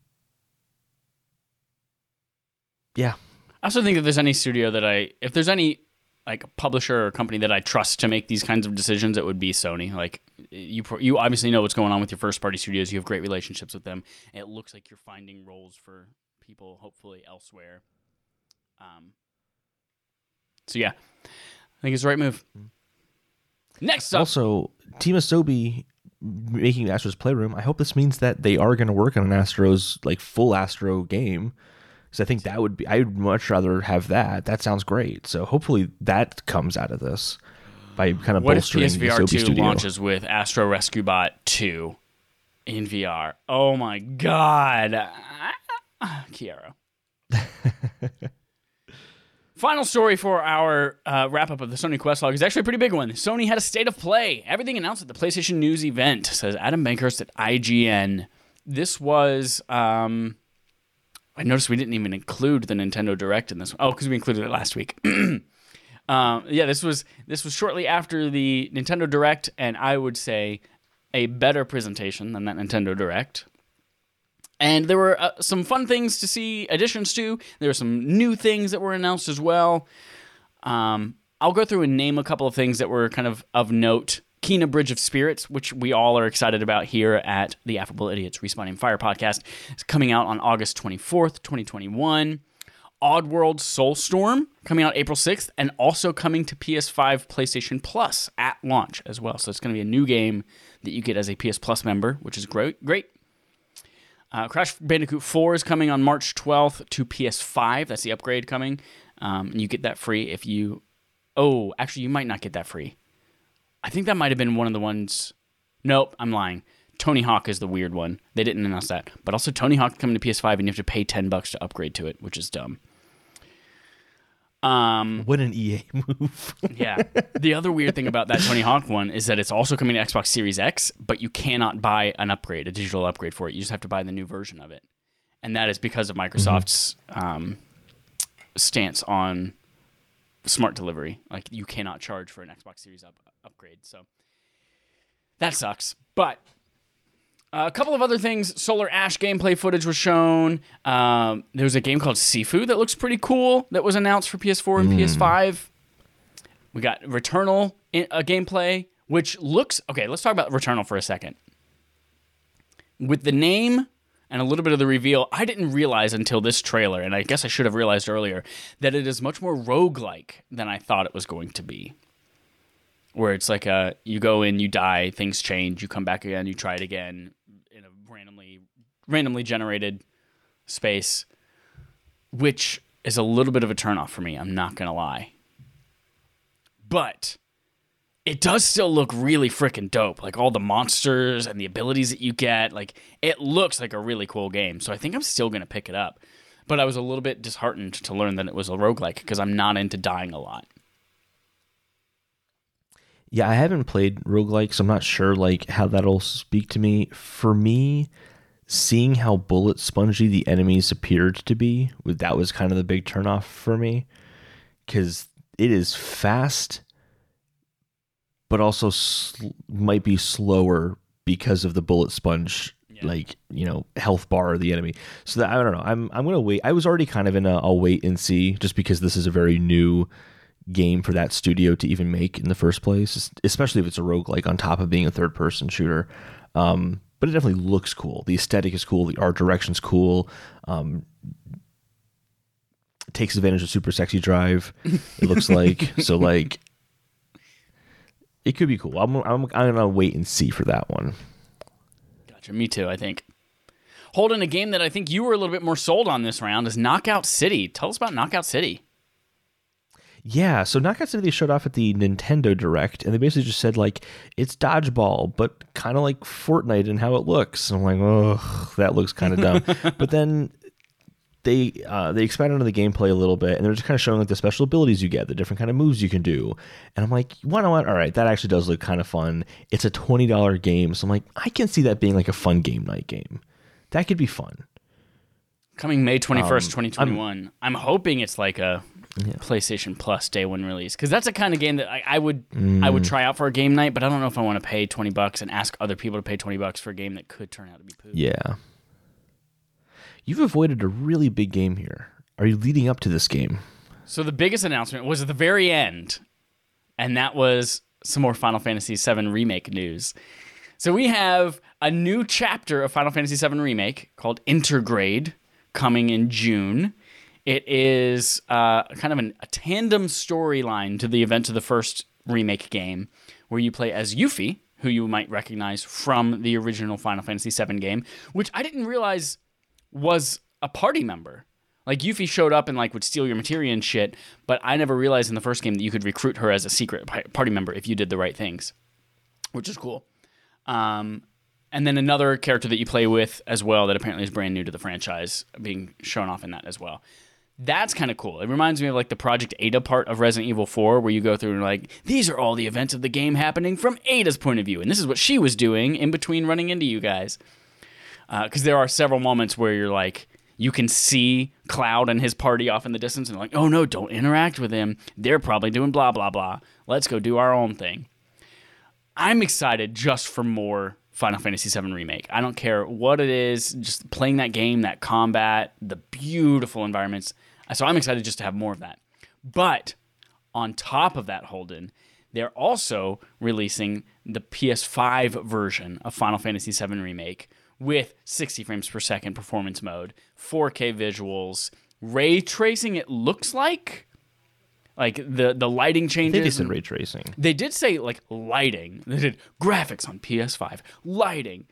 yeah. I also think if there's any studio that I, if there's any like a publisher or company that I trust to make these kinds of decisions, it would be Sony. Like you, you obviously know what's going on with your first party studios. You have great relationships with them. It looks like you're finding roles for people, hopefully elsewhere. Um. So yeah, I think it's the right move. Next up, Also, Team Asobi making Astro's Playroom. I hope this means that they are going to work on an Astro's like full Astro game. Because I think that would be. I would much rather have that. That sounds great. So hopefully that comes out of this by kind of what if bolstering the PSVR two studio. launches with Astro Rescue Bot two in VR? Oh my god, Kiara. Final story for our uh, wrap up of the Sony Quest log is actually a pretty big one. Sony had a state of play. Everything announced at the PlayStation News event, says Adam Bankhurst at IGN. This was. Um, I noticed we didn't even include the Nintendo Direct in this. Oh, because we included it last week. um, yeah, this was this was shortly after the Nintendo Direct, and I would say a better presentation than that Nintendo Direct. And there were uh, some fun things to see additions to. There were some new things that were announced as well. Um, I'll go through and name a couple of things that were kind of of note. Kena Bridge of Spirits, which we all are excited about here at the Affable Idiots Respawning Fire podcast, is coming out on August 24th, 2021. Oddworld Soulstorm coming out April 6th and also coming to PS5 PlayStation Plus at launch as well. So it's going to be a new game that you get as a PS Plus member, which is great. Great. Uh, Crash Bandicoot 4 is coming on March 12th to PS5. That's the upgrade coming. Um, you get that free if you. Oh, actually, you might not get that free. I think that might have been one of the ones. Nope, I'm lying. Tony Hawk is the weird one. They didn't announce that. But also, Tony Hawk coming to PS5 and you have to pay 10 bucks to upgrade to it, which is dumb. Um, What an EA move. yeah. The other weird thing about that Tony Hawk one is that it's also coming to Xbox Series X, but you cannot buy an upgrade, a digital upgrade for it. You just have to buy the new version of it. And that is because of Microsoft's um, stance on smart delivery. Like you cannot charge for an Xbox Series up, upgrade. So that sucks. But uh, a couple of other things. Solar Ash gameplay footage was shown. Um, there was a game called Sifu that looks pretty cool that was announced for PS4 and PS5. We got Returnal in, uh, gameplay, which looks okay. Let's talk about Returnal for a second. With the name and a little bit of the reveal, I didn't realize until this trailer, and I guess I should have realized earlier, that it is much more roguelike than I thought it was going to be. Where it's like a you go in, you die, things change, you come back again, you try it again in a randomly randomly generated space which is a little bit of a turnoff for me. I'm not gonna lie, but it does still look really freaking dope. Like all the monsters and the abilities that you get. Like it looks like a really cool game. So I think I'm still gonna pick it up. But I was a little bit disheartened to learn that it was a roguelike because I'm not into dying a lot. Yeah, I haven't played roguelikes. I'm not sure like how that'll speak to me. For me, seeing how bullet spongy the enemies appeared to be, that was kind of the big turnoff for me. Cause it is fast, but also sl- might be slower because of the bullet sponge like you know health bar of the enemy so that i don't know i'm i'm gonna wait i was already kind of in a i'll wait and see just because this is a very new game for that studio to even make in the first place especially if it's a roguelike on top of being a third person shooter um, but it definitely looks cool the aesthetic is cool the art direction's cool um, takes advantage of super sexy drive it looks like so like it could be cool i'm, I'm, I'm gonna wait and see for that one Gotcha. Me too, I think. Holden a game that I think you were a little bit more sold on this round is Knockout City. Tell us about Knockout City. Yeah, so Knockout City they showed off at the Nintendo Direct, and they basically just said like it's dodgeball, but kind of like Fortnite and how it looks. And I'm like, oh, that looks kind of dumb. but then they uh, they expanded on the gameplay a little bit, and they're just kind of showing like the special abilities you get, the different kind of moves you can do. And I'm like, know what? All right, that actually does look kind of fun. It's a twenty dollar game, so I'm like, I can see that being like a fun game night game. That could be fun. Coming May twenty first, um, twenty twenty one. I'm hoping it's like a yeah. PlayStation Plus day one release because that's the kind of game that I, I would mm. I would mm. try out for a game night, but I don't know if I want to pay twenty bucks and ask other people to pay twenty bucks for a game that could turn out to be poop. Yeah. You've avoided a really big game here. Are you leading up to this game? So the biggest announcement was at the very end, and that was some more Final Fantasy VII Remake news. So we have a new chapter of Final Fantasy VII Remake called Intergrade coming in June. It is uh, kind of an, a tandem storyline to the event of the first remake game, where you play as Yuffie, who you might recognize from the original Final Fantasy VII game, which I didn't realize was a party member. Like Yuffie showed up and like would steal your materia and shit, but I never realized in the first game that you could recruit her as a secret party member if you did the right things, which is cool. Um, and then another character that you play with as well that apparently is brand new to the franchise being shown off in that as well. That's kind of cool. It reminds me of like the Project Ada part of Resident Evil 4 where you go through and like these are all the events of the game happening from Ada's point of view and this is what she was doing in between running into you guys because uh, there are several moments where you're like you can see Cloud and his party off in the distance, and like, oh no, don't interact with him. They're probably doing blah blah blah. Let's go do our own thing. I'm excited just for more Final Fantasy VII Remake. I don't care what it is, just playing that game, that combat, the beautiful environments. So I'm excited just to have more of that. But on top of that, Holden, they're also releasing the PS5 version of Final Fantasy VII Remake, with 60 frames per second performance mode, 4K visuals, ray tracing. It looks like like the the lighting changes. they said ray tracing. They did say like lighting. They did graphics on PS5, lighting.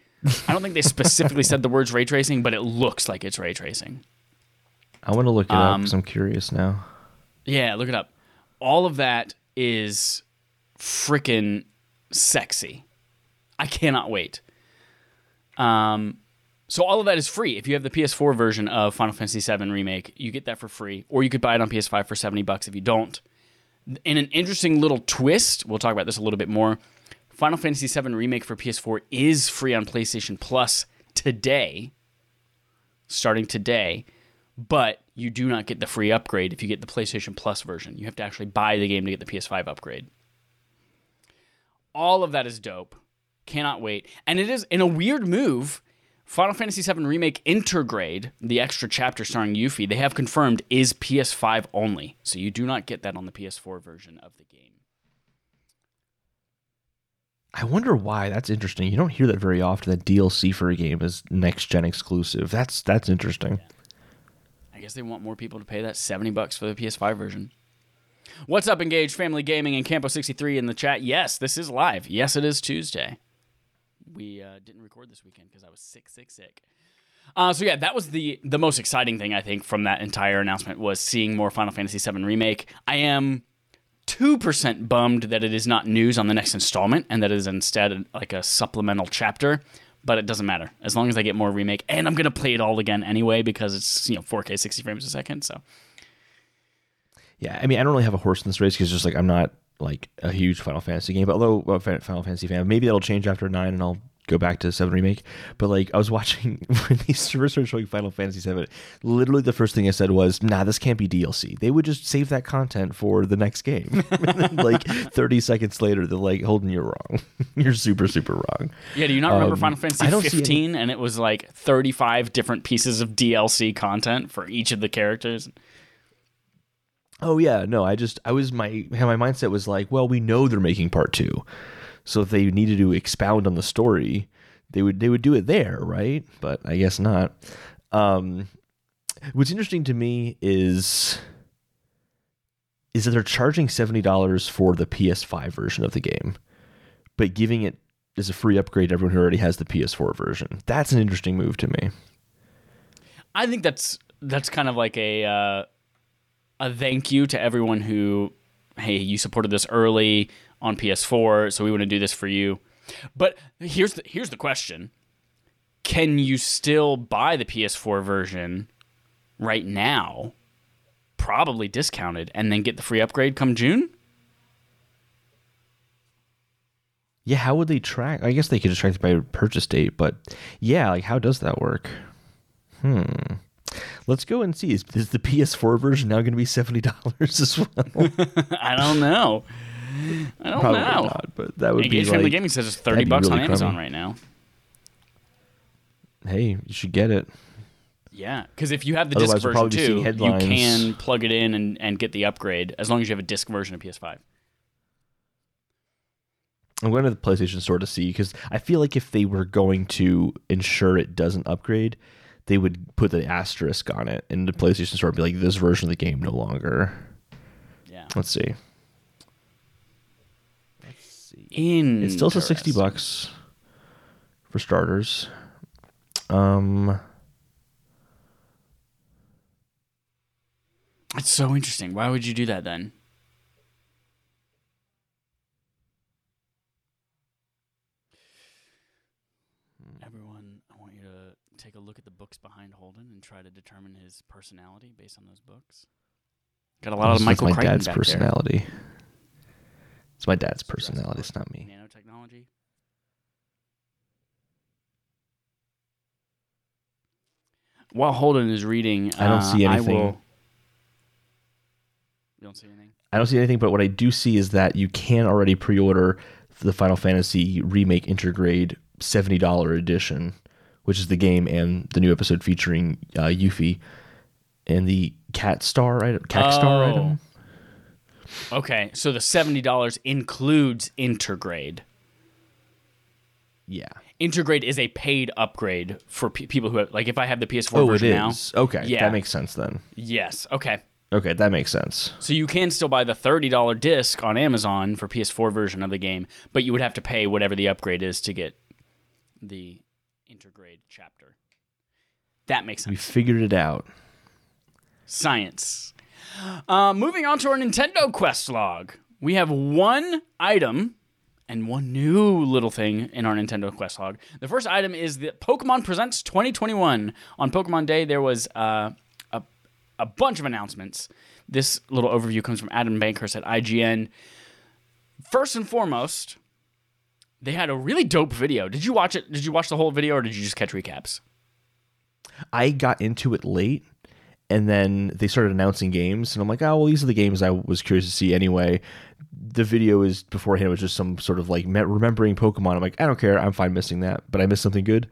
I don't think they specifically said the words ray tracing, but it looks like it's ray tracing. I want to look it um, up because I'm curious now. Yeah, look it up. All of that is freaking sexy. I cannot wait. Um, so all of that is free. If you have the PS4 version of Final Fantasy VII Remake, you get that for free, or you could buy it on PS5 for seventy bucks if you don't. In an interesting little twist, we'll talk about this a little bit more. Final Fantasy VII Remake for PS4 is free on PlayStation Plus today, starting today, but you do not get the free upgrade if you get the PlayStation Plus version. You have to actually buy the game to get the PS5 upgrade. All of that is dope. Cannot wait. And it is in a weird move. Final Fantasy VII Remake Intergrade, the extra chapter starring Yuffie, they have confirmed is PS5 only. So you do not get that on the PS4 version of the game. I wonder why. That's interesting. You don't hear that very often. That DLC for a game is next gen exclusive. That's that's interesting. Yeah. I guess they want more people to pay that seventy bucks for the PS5 version. What's up, Engage Family Gaming and Campo63 in the chat? Yes, this is live. Yes, it is Tuesday we uh, didn't record this weekend because I was sick, sick, sick. Uh, so yeah, that was the the most exciting thing I think from that entire announcement was seeing more Final Fantasy VII remake. I am two percent bummed that it is not news on the next installment and that it is instead like a supplemental chapter. But it doesn't matter as long as I get more remake, and I'm gonna play it all again anyway because it's you know 4K 60 frames a second. So Yeah, I mean, I don't really have a horse in this race because just like I'm not like a huge Final Fantasy game. But although a Final Fantasy fan, maybe that'll change after nine, and I'll go back to seven remake. But like I was watching when these first started showing Final Fantasy seven. Literally, the first thing I said was, "Nah, this can't be DLC. They would just save that content for the next game." Then, like 30 seconds later, they're like, "Holden, you're wrong. you're super, super wrong." yeah, do you not remember Um, Final Fantasy I don't see any- 15 and it was like 35 different pieces of DLC content for each of the characters? Oh yeah, no, I just I was my my mindset was like, well, we know they're making part two, so if they needed to expound on the story, they would they would do it there, right? But I guess not. Um, what's interesting to me is is that they're charging seventy dollars for the PS5 version of the game, but giving it as a free upgrade to everyone who already has the PS4 version. That's an interesting move to me. I think that's that's kind of like a uh, a thank you to everyone who, hey, you supported this early on PS4, so we want to do this for you. But here's the here's the question: Can you still buy the PS4 version right now, probably discounted, and then get the free upgrade come June? Yeah, how would they track? I guess they could just track by purchase date, but yeah, like how does that work? Hmm. Let's go and see. Is, is the PS4 version now going to be seventy dollars as well? I don't know. I don't Probably know. not, but that would Engage be Family like, Gaming says it's thirty bucks really on Amazon crummy. right now. hey, you should get it. Yeah, because if you have the Otherwise, disc version probably be seeing too, you can plug it in and, and get the upgrade as long as you have a disc version of PS5. I'm going to the PlayStation Store to see because I feel like if they were going to ensure it doesn't upgrade, they would put the asterisk on it, and the PlayStation Store would be like, "This version of the game no longer." Yeah, Let's see. Let's see. In It's still to sixty bucks for starters. Um, It's so interesting. Why would you do that then? Everyone, I want you to take a look at the books behind Holden and try to determine his personality based on those books. Got a lot of That's Michael my Crichton dad's back personality. It's my dad's there. personality. It's not me. Nanotechnology. While Holden is reading, I don't uh, see anything. I will... You don't see anything. I don't see anything, but what I do see is that you can already pre-order the Final Fantasy Remake Intergrade seventy dollar edition, which is the game and the new episode featuring uh, Yuffie and the Cactuar item. Cactuar Oh. item. Okay, so the seventy dollars includes Intergrade. Yeah. Intergrade is a paid upgrade for pe- people who have, like. If I have the PS4 Oh, it version now, is. Okay, Yeah. that makes sense then. yes, okay. Okay, that makes sense. So you can still buy the thirty dollar disc on Amazon for PS4 version of the game, but you would have to pay whatever the upgrade is to get the Intergrade chapter. That makes sense. We figured it out. Science. Uh, moving on to our Nintendo Quest log, we have one item and one new little thing in our Nintendo Quest log. The first item is the Pokemon Presents 2021. On Pokemon Day, there was uh, a, a bunch of announcements. This little overview comes from Adam Bankhurst at IGN. First and foremost, they had a really dope video. Did you watch it? Did you watch the whole video or did you just catch recaps? I got into it late, and then they started announcing games, and I'm like, oh well, these are the games I was curious to see anyway. The video is beforehand was just some sort of like remembering Pokemon. I'm like, I don't care, I'm fine missing that, but I missed something good.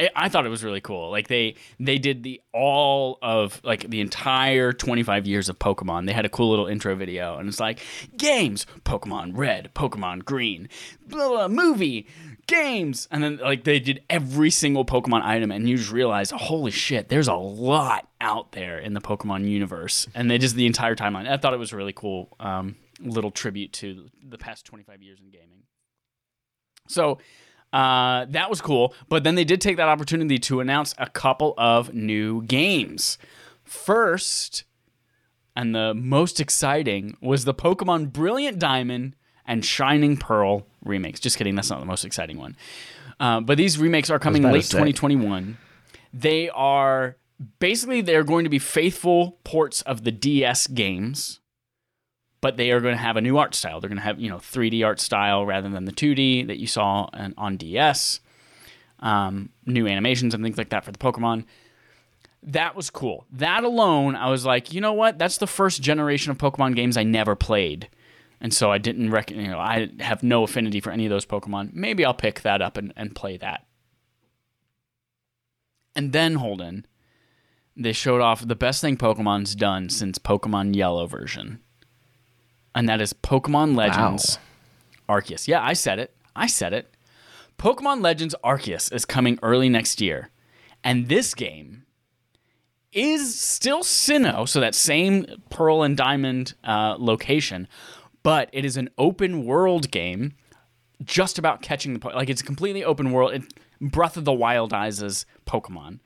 I- thought it was really cool. Like they they did the all of like the entire 25 years of Pokemon. They had a cool little intro video, and it's like games, Pokemon Red, Pokemon Green, blah blah, movie, games, and then like they did every single Pokemon item, and you just realize, holy shit, there's a lot out there in the Pokemon universe, and they just the entire timeline. I thought it was a really cool um, little tribute to the past 25 years in gaming. So Uh, that was cool. But then they did take that opportunity to announce a couple of new games. First, and the most exciting, was the Pokemon Brilliant Diamond and Shining Pearl remakes. Just kidding, that's not the most exciting one. Uh, but these remakes are coming late 2021. They are basically they're going to be faithful ports of the DS games but they are going to have a new art style. They're going to have you know 3D art style rather than the 2D that you saw on, on DS. Um, new animations and things like that for the Pokemon. That was cool. That alone, I was like, you know what? That's the first generation of Pokemon games I never played, and so I didn't reckon. You know, I have no affinity for any of those Pokemon. Maybe I'll pick that up and, and play that. And then Holden, they showed off the best thing Pokemon's done since Pokemon Yellow version and that is Pokemon Legends Arceus. Yeah, I said it. I said it. Pokemon Legends Arceus is coming early next year, and this game is still Sinnoh, so that same Pearl and Diamond uh, location, but it is an open world game, just about catching the po- like it's completely open world. It, Breath of the Wild as Pokemon.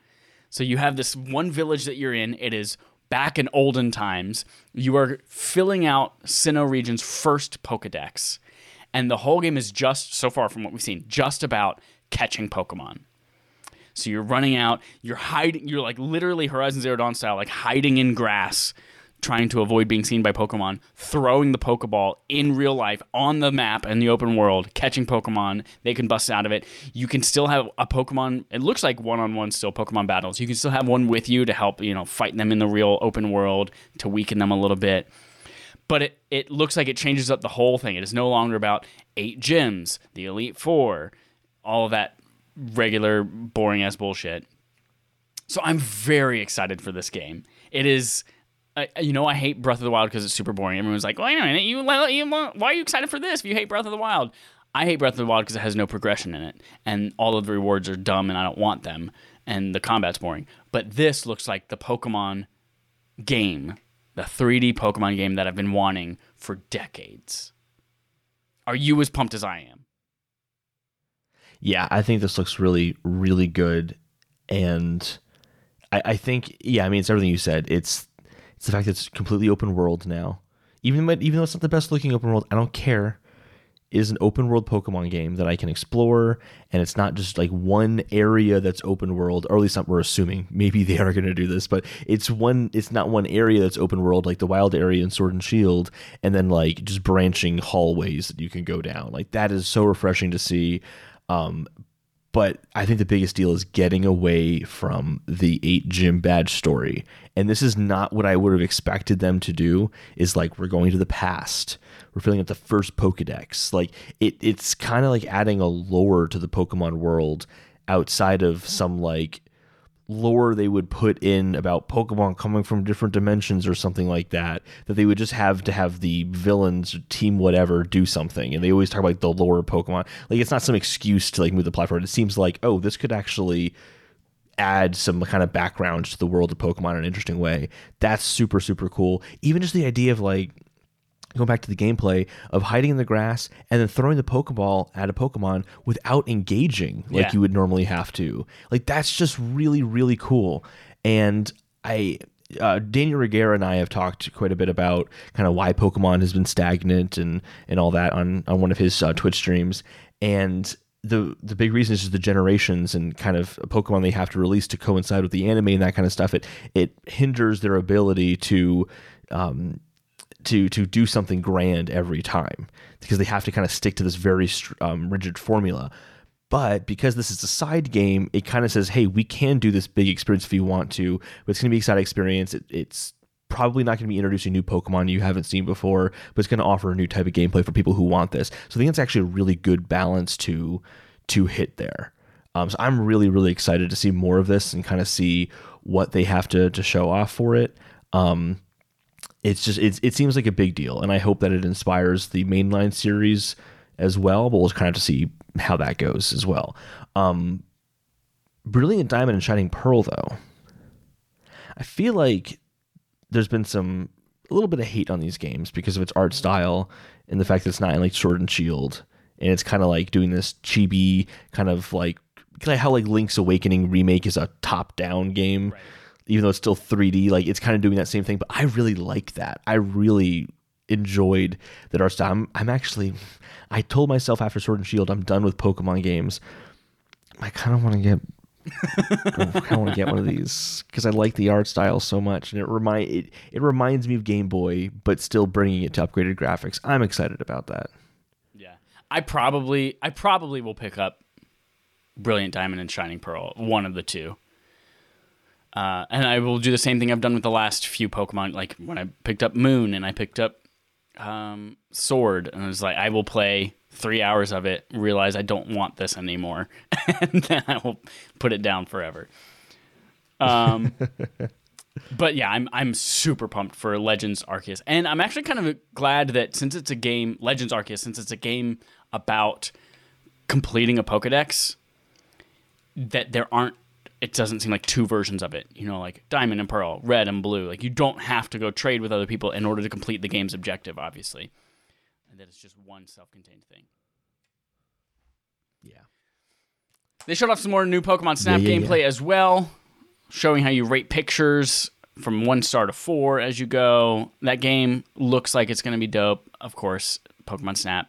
So you have this one village that you're in. It is back in olden times. You are filling out Sinnoh region's first Pokedex. And the whole game is just, so far from what we've seen, just about catching Pokemon. So you're running out, you're hiding, you're like literally Horizon Zero Dawn style, like hiding in grass, trying to avoid being seen by Pokemon, throwing the Pokeball in real life on the map in the open world, catching Pokemon. They can bust out of it. You can still have a Pokemon. It looks like one on one still Pokemon battles. You can still have one with you to help, you know, fight them in the real open world to weaken them a little bit. But it, it looks like it changes up the whole thing. It is no longer about eight gyms, the Elite Four, all of that regular boring ass bullshit. So I'm very excited for this game. It is, uh, you know, I hate Breath of the Wild because it's super boring. Everyone's like, "Wait a minute, you, you why are you excited for this if you hate Breath of the Wild?" I hate Breath of the Wild because it has no progression in it, and all of the rewards are dumb, and I don't want them, and the combat's boring. But this looks like the Pokemon game, the 3D Pokemon game that I've been wanting for decades. Are you as pumped as I am? Yeah, I think this looks really, really good, and I, I think yeah, I mean it's everything you said. It's it's the fact that it's completely open world now. Even even though it's not the best looking open world, I don't care. It is an open world Pokemon game that I can explore, and it's not just like one area that's open world, or at least not, we're assuming maybe they are going to do this, but it's one. It's not one area that's open world like the wild area in Sword and Shield, and then like just branching hallways that you can go down. Like that is so refreshing to see. Um, but I think the biggest deal is getting away from the eight gym badge story. And this is not what I would have expected them to do. Is like we're going to the past. We're filling up the first Pokedex. Like it, it's kind of like adding a lore to the Pokemon world outside of some like lore they would put in about Pokemon coming from different dimensions or something like that. That they would just have to have the villains, team whatever, do something. And they always talk about the lore of Pokemon. Like it's not some excuse to like move the plot forward. It seems like oh, this could actually add some kind of background to the world of Pokemon in an interesting way. That's super super cool. Even just the idea of like going back to the gameplay of hiding in the grass and then throwing the Pokeball at a Pokemon without engaging like Yeah. you would normally have to. Like that's just really, really cool. And I uh, Daniel Regera and I have talked quite a bit about kind of why Pokemon has been stagnant and and all that on on one of his uh, Twitch streams. And the the big reason is just the generations and kind of Pokemon they have to release to coincide with the anime and that kind of stuff. It it hinders their ability to um, to to do something grand every time because they have to kind of stick to this very um, rigid formula. But because this is a side game, it kind of says, "Hey, we can do this big experience if you want to, but it's going to be an exciting experience. It, it's probably not going to be introducing new Pokemon you haven't seen before, but it's going to offer a new type of gameplay for people who want this. So I think it's actually a really good balance to to hit there. Um, so I'm really really excited to see more of this and kind of see what they have to to show off for it. Um, it's just it's, it seems like a big deal, and I hope that it inspires the mainline series as well. But we'll kind of to see how that goes as well. Um, Brilliant Diamond and Shining Pearl, though, I feel like there's been some a little bit of hate on these games because of its art style and the fact that it's not in like Sword and Shield and it's kind of like doing this chibi kind of like like how like Link's Awakening remake is a top-down game, Right. Even though it's still 3D. Like it's kind of doing that same thing, but I really like that. I really enjoyed that art style. I'm, I'm actually, I told myself after Sword and Shield, I'm done with Pokemon games. I kind of want to get. I want to get one of these because I like the art style so much, and it remind it, it reminds me of Game Boy, but still bringing it to upgraded graphics. I'm excited about that. Yeah. I probably I probably will pick up Brilliant Diamond and Shining Pearl, one of the two. Uh, and I will do the same thing I've done with the last few Pokemon, like when I picked up Moon and I picked up um, Sword, and I was like, I will play three hours of it, realize I don't want this anymore, and then I will put it down forever. Um, but yeah, I'm I'm super pumped for Legends Arceus, and I'm actually kind of glad that since it's a game, Legends Arceus, since it's a game about completing a Pokedex, that there aren't. It doesn't seem like two versions of it. You know, like Diamond and Pearl, Red and Blue. Like you don't have to go trade with other people in order to complete the game's objective, obviously, and that it's just one self-contained thing. Yeah. They showed off some more new Pokemon Snap Yeah, yeah, gameplay as well, showing how you rate pictures from one star to four as you go. That game looks like it's going to be dope. Of course, Pokemon Snap.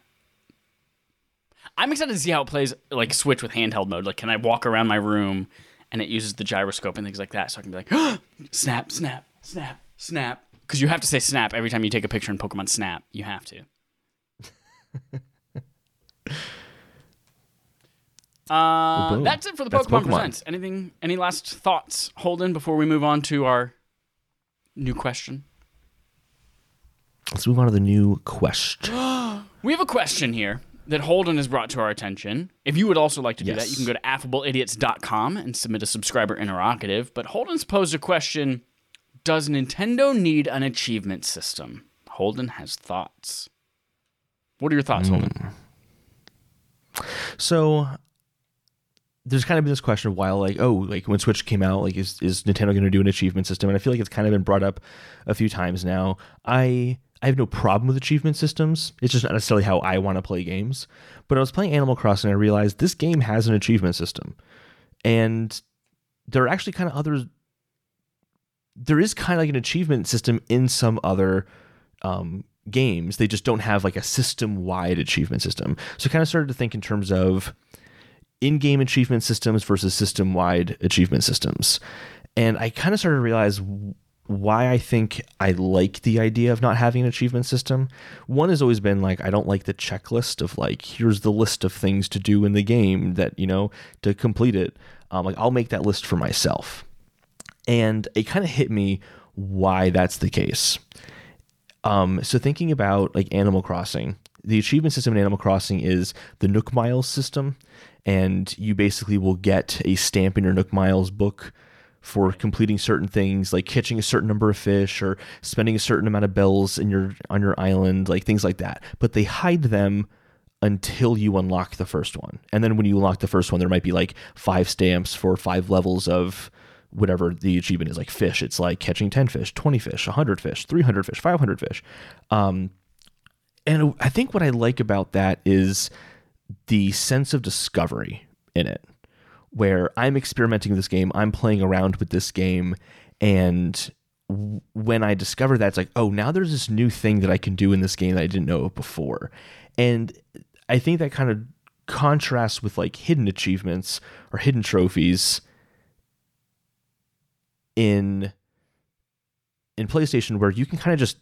I'm excited to see how it plays, like Switch with handheld mode. Like, can I walk around my room and it uses the gyroscope and things like that, so I can be like, snap, snap, snap, snap. Because you have to say snap every time you take a picture in Pokemon Snap. You have to. Uh, boom. that's it for the Pokemon, Pokemon. Presents. Anything? Any last thoughts, Holden, before we move on to our new question? Let's move on to the new question. We have a question here that Holden has brought to our attention. If you would also like to do that, you can go to affableidiots.com and submit a subscriber interrogative. But Holden's posed a question Does Nintendo need an achievement system? Holden has thoughts. What are your thoughts, Holden? Hmm. So there's kind of been this question of while like oh like when Switch came out like is is Nintendo going to do an achievement system and I feel like it's kind of been brought up a few times now. I I have no problem with achievement systems. It's just not necessarily how I want to play games. But I was playing Animal Crossing and I realized this game has an achievement system. And there are actually kind of other there is kind of like an achievement system in some other um, games. They just don't have like a system wide achievement system. So I kind of started to think in terms of in game achievement systems versus system wide achievement systems. And I kind of started to realize why I think I like the idea of not having an achievement system. One has always been like, I don't like the checklist of like, here's the list of things to do in the game that, you know, to complete it. Um, like, I'll make that list for myself. And it kind of hit me why that's the case. Um, so thinking about like Animal Crossing, the achievement system in Animal Crossing is the Nook Miles system, and you basically will get a stamp in your Nook Miles book for completing certain things, like catching a certain number of fish or spending a certain amount of bells in your on your island, like things like that. But they hide them until you unlock the first one. And then when you unlock the first one, there might be like five stamps for five levels of whatever the achievement is like fish. It's like catching 10 fish, 20 fish, 100 fish, 300 fish, 500 fish. Um, and I think what I like about that is the sense of discovery in it, where I'm experimenting with this game, I'm playing around with this game, and when I discover that, it's like, oh, now there's this new thing that I can do in this game that I didn't know of before. And I think that kind of contrasts with like hidden achievements or hidden trophies in in PlayStation where you can kind of just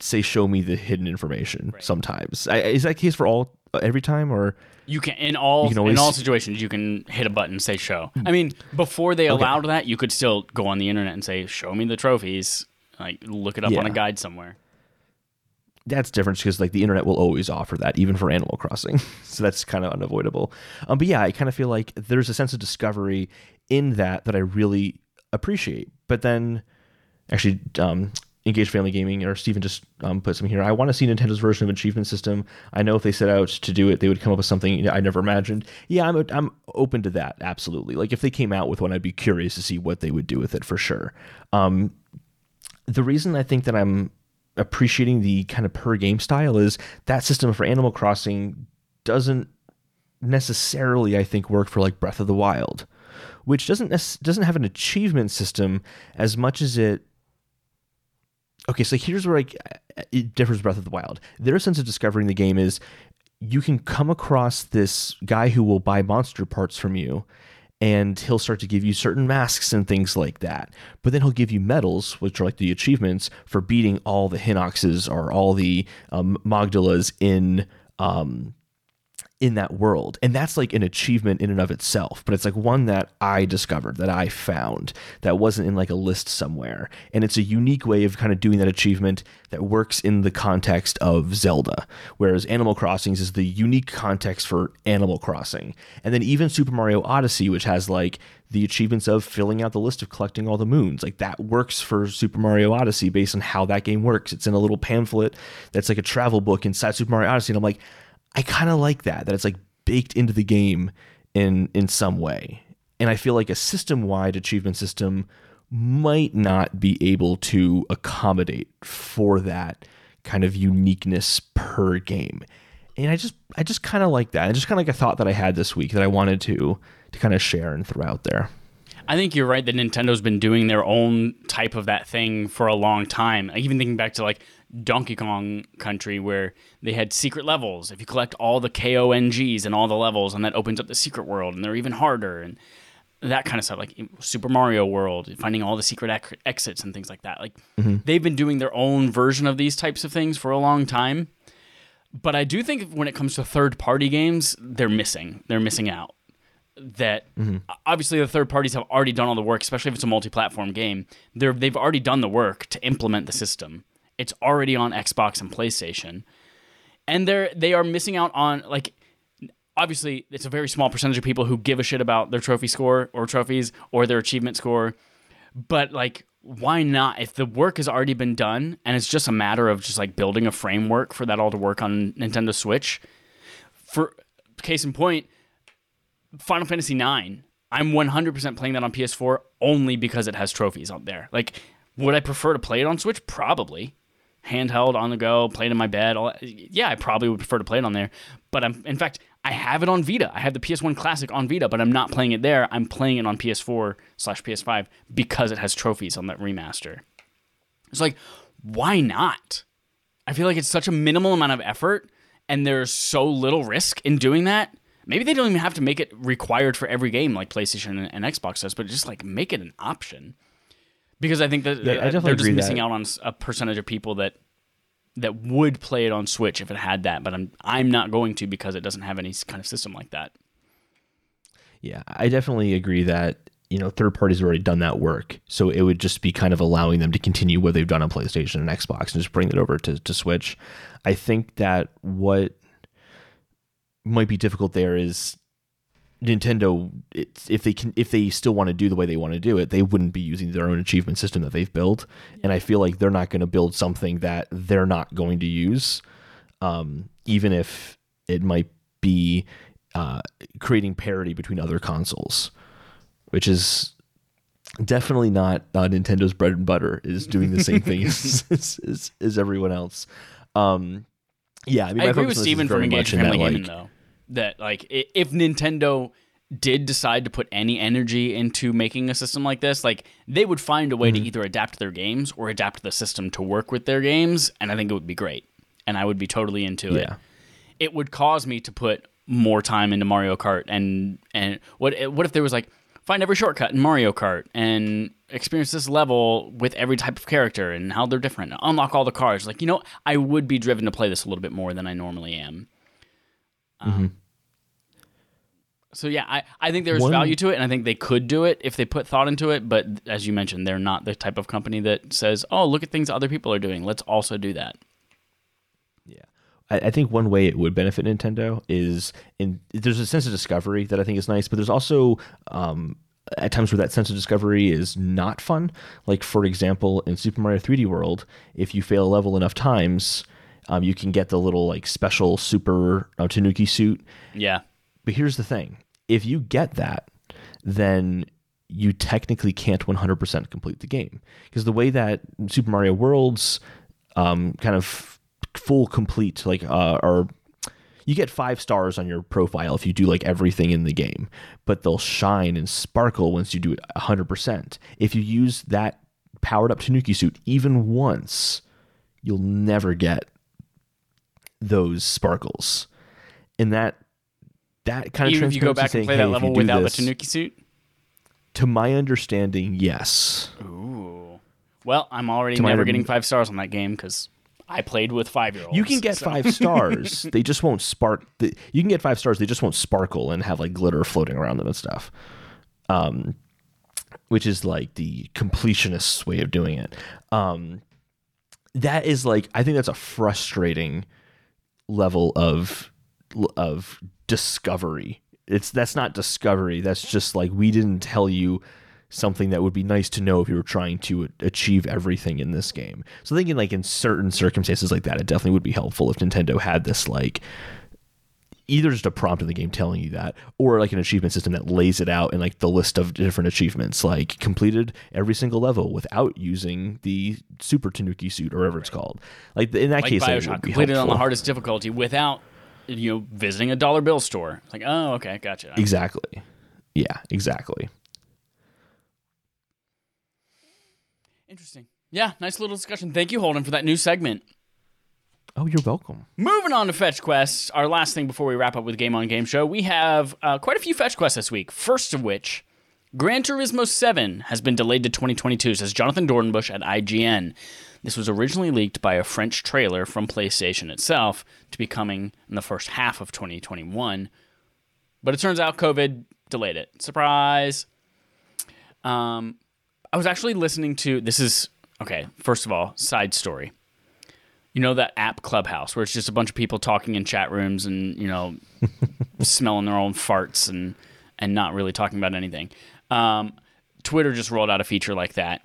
say show me the hidden information Right. sometimes. I, is that case for all every time or You can in all can always- in all situations you can hit a button and say show. I mean, before they allowed that, you could still go on the internet and say show me the trophies. Like look it up on a guide somewhere. that's different because like the internet will always offer that even for animal crossing so that's kind of unavoidable um, but yeah i kind of feel like there's a sense of discovery in that that i really appreciate but then actually um, engaged family gaming or Steven just um, put something here. I want to see nintendo's version of achievement system. I know if they set out to do it they would come up with something i never imagined. Yeah i'm, I'm open to that absolutely. Like if they came out with one i'd be curious to see what they would do with it for sure. Um, the reason I think that I'm appreciating the kind of per game style is that system for Animal Crossing doesn't necessarily, I think, work for like Breath of the Wild, which doesn't doesn't have an achievement system as much as it. Okay, so here's where I, it differs. Breath of the Wild. Their sense of discovering the game is you can come across this guy who will buy monster parts from you and he'll start to give you certain masks and things like that. But then he'll give you medals, which are like the achievements for beating all the Hinoxes or all the um, Moldugas in um, in that world. And that's like an achievement in and of itself, but it's like one that I discovered, that I found, that wasn't in like a list somewhere. And it's a unique way of kind of doing that achievement that works in the context of Zelda, whereas Animal Crossings is the unique context for Animal Crossing. And then even Super Mario Odyssey, which has like the achievements of filling out the list of collecting all the moons. Like that works for Super Mario Odyssey based on how that game works. It's in a little pamphlet that's like a travel book inside Super Mario Odyssey. And I'm like, I kind of like that that it's like baked into the game in in some way. And I feel like a system-wide achievement system might not be able to accommodate for that kind of uniqueness per game. And I just I just kind of like that. I just kind of like a thought that I had this week that I wanted to to kind of share and throw out there. I think you're right that Nintendo's been doing their own type of that thing for a long time. Even thinking back to like Donkey Kong Country, where they had secret levels. If you collect all the KONGs and all the levels, and that opens up the secret world, and they're even harder, and that kind of stuff. Like Super Mario World, finding all the secret ec- exits and things like that. Like mm-hmm. they've been doing their own version of these types of things for a long time. But I do think when it comes to third party games, they're missing. They're missing out that mm-hmm. obviously the third parties have already done all the work, especially if it's a multi-platform game. They're, they've already done the work to implement the system. It's already on Xbox and PlayStation, and they're they are missing out on like obviously it's a very small percentage of people who give a shit about their trophy score or trophies or their achievement score, but like why not if the work has already been done and it's just a matter of just like building a framework for that all to work on Nintendo Switch for case in point Final Fantasy IX. I'm 100% playing that on PS4 only because it has trophies on there. Like, would I prefer to play it on Switch? Probably. Handheld, on the go, played in my bed. All, yeah, I probably would prefer to play it on there. But I'm, in fact, I have it on Vita. I have the PS1 Classic on Vita, but I'm not playing it there. I'm playing it on PS4 slash PS5 because it has trophies on that remaster. It's like, why not? I feel like it's such a minimal amount of effort and there's so little risk in doing that maybe they don't even have to make it required for every game like PlayStation and, Xbox does, but just like make it an option. Because I think that yeah, I uh, they're just missing that. out on a percentage of people that that would play it on Switch if it had that, but I'm I'm not going to because it doesn't have any kind of system like that. Yeah, I definitely agree that you know third parties have already done that work, so it would just be kind of allowing them to continue what they've done on PlayStation and Xbox and just bring it over to, to Switch. I think that what might be difficult there is Nintendo if they can if they still want to do the way they want to do it, they wouldn't be using their own achievement system that they've built. And I feel like they're not going to build something that they're not going to use, um, even if it might be uh, creating parity between other consoles, which is definitely not uh, Nintendo's bread and butter. Is doing the same thing as, as, as, everyone else. Um, yeah, I, mean, I agree with Steven from Engage Family Gaming like, though that like if Nintendo did decide to put any energy into making a system like this, like they would find a way mm-hmm. to either adapt their games or adapt the system to work with their games, and I think it would be great, and I would be totally into yeah. it. It would cause me to put more time into Mario Kart, and and what what if there was like find every shortcut in Mario Kart and experience this level with every type of character and how they're different, unlock all the cars. Like you know, I would be driven to play this a little bit more than I normally am. Um, mm-hmm. So yeah, I, I think there's One, value to it, and I think they could do it if they put thought into it. But as you mentioned, they're not the type of company that says, "Oh, look at things other people are doing. Let's also do that." Yeah, I, I think one way it would benefit Nintendo is in there's a sense of discovery that I think is nice, but there's also um, at times where that sense of discovery is not fun. Like for example, in Super Mario 3D World, if you fail a level enough times, um, you can get the little like special super uh, Tanuki suit. Yeah. But here's the thing: if you get that, then you technically can't 100% complete the game because the way that Super Mario World's um, kind of full complete like uh, or you get five stars on your profile if you do like everything in the game, but they'll shine and sparkle once you do it 100%. If you use that powered up Tanuki suit even once, you'll never get those sparkles. And that that kind of Even if you go back and play hey, that level without this- the Tanuki suit. To my understanding, yes. Ooh. Well, I'm already To never getting five stars on that game because I played with five year olds. You can get five stars. they just won't spark. The, you can get five stars. They just won't sparkle and have like glitter floating around them and stuff. Um, which is like the completionist's way of doing it. Um, that is like I think that's a frustrating level of of discovery. It's that's not discovery. That's just like we didn't tell you something that would be nice to know if you were trying to achieve everything in this game. So thinking like in certain circumstances like that, it definitely would be helpful if Nintendo had this like either just a prompt in the game telling you that or like an achievement system that lays it out in like the list of different achievements like completed every single level without using the super tanuki suit or whatever it's called like in that like case that Bioshock be completed on the hardest difficulty without you know visiting a dollar bill store. Like, oh, okay, gotcha. exactly yeah exactly Interesting. Yeah, nice little discussion. Thank you, Holden, for that new segment. Oh you're welcome Moving on to fetch quests, our last thing before we wrap up with Game on Game Show, we have uh, quite a few fetch quests this week. First of which, Gran Turismo 7 has been delayed to 2022, says Jonathan Dornbush at IGN. This was originally leaked by a French trailer from PlayStation itself to be coming in the first half of 2021, but it turns out COVID delayed it. Surprise! Um, I was actually listening to this is okay. First of all, side story you know that app Clubhouse where it's just a bunch of people talking in chat rooms and you know smelling their own farts and and not really talking about anything. Um, Twitter just rolled out a feature like that,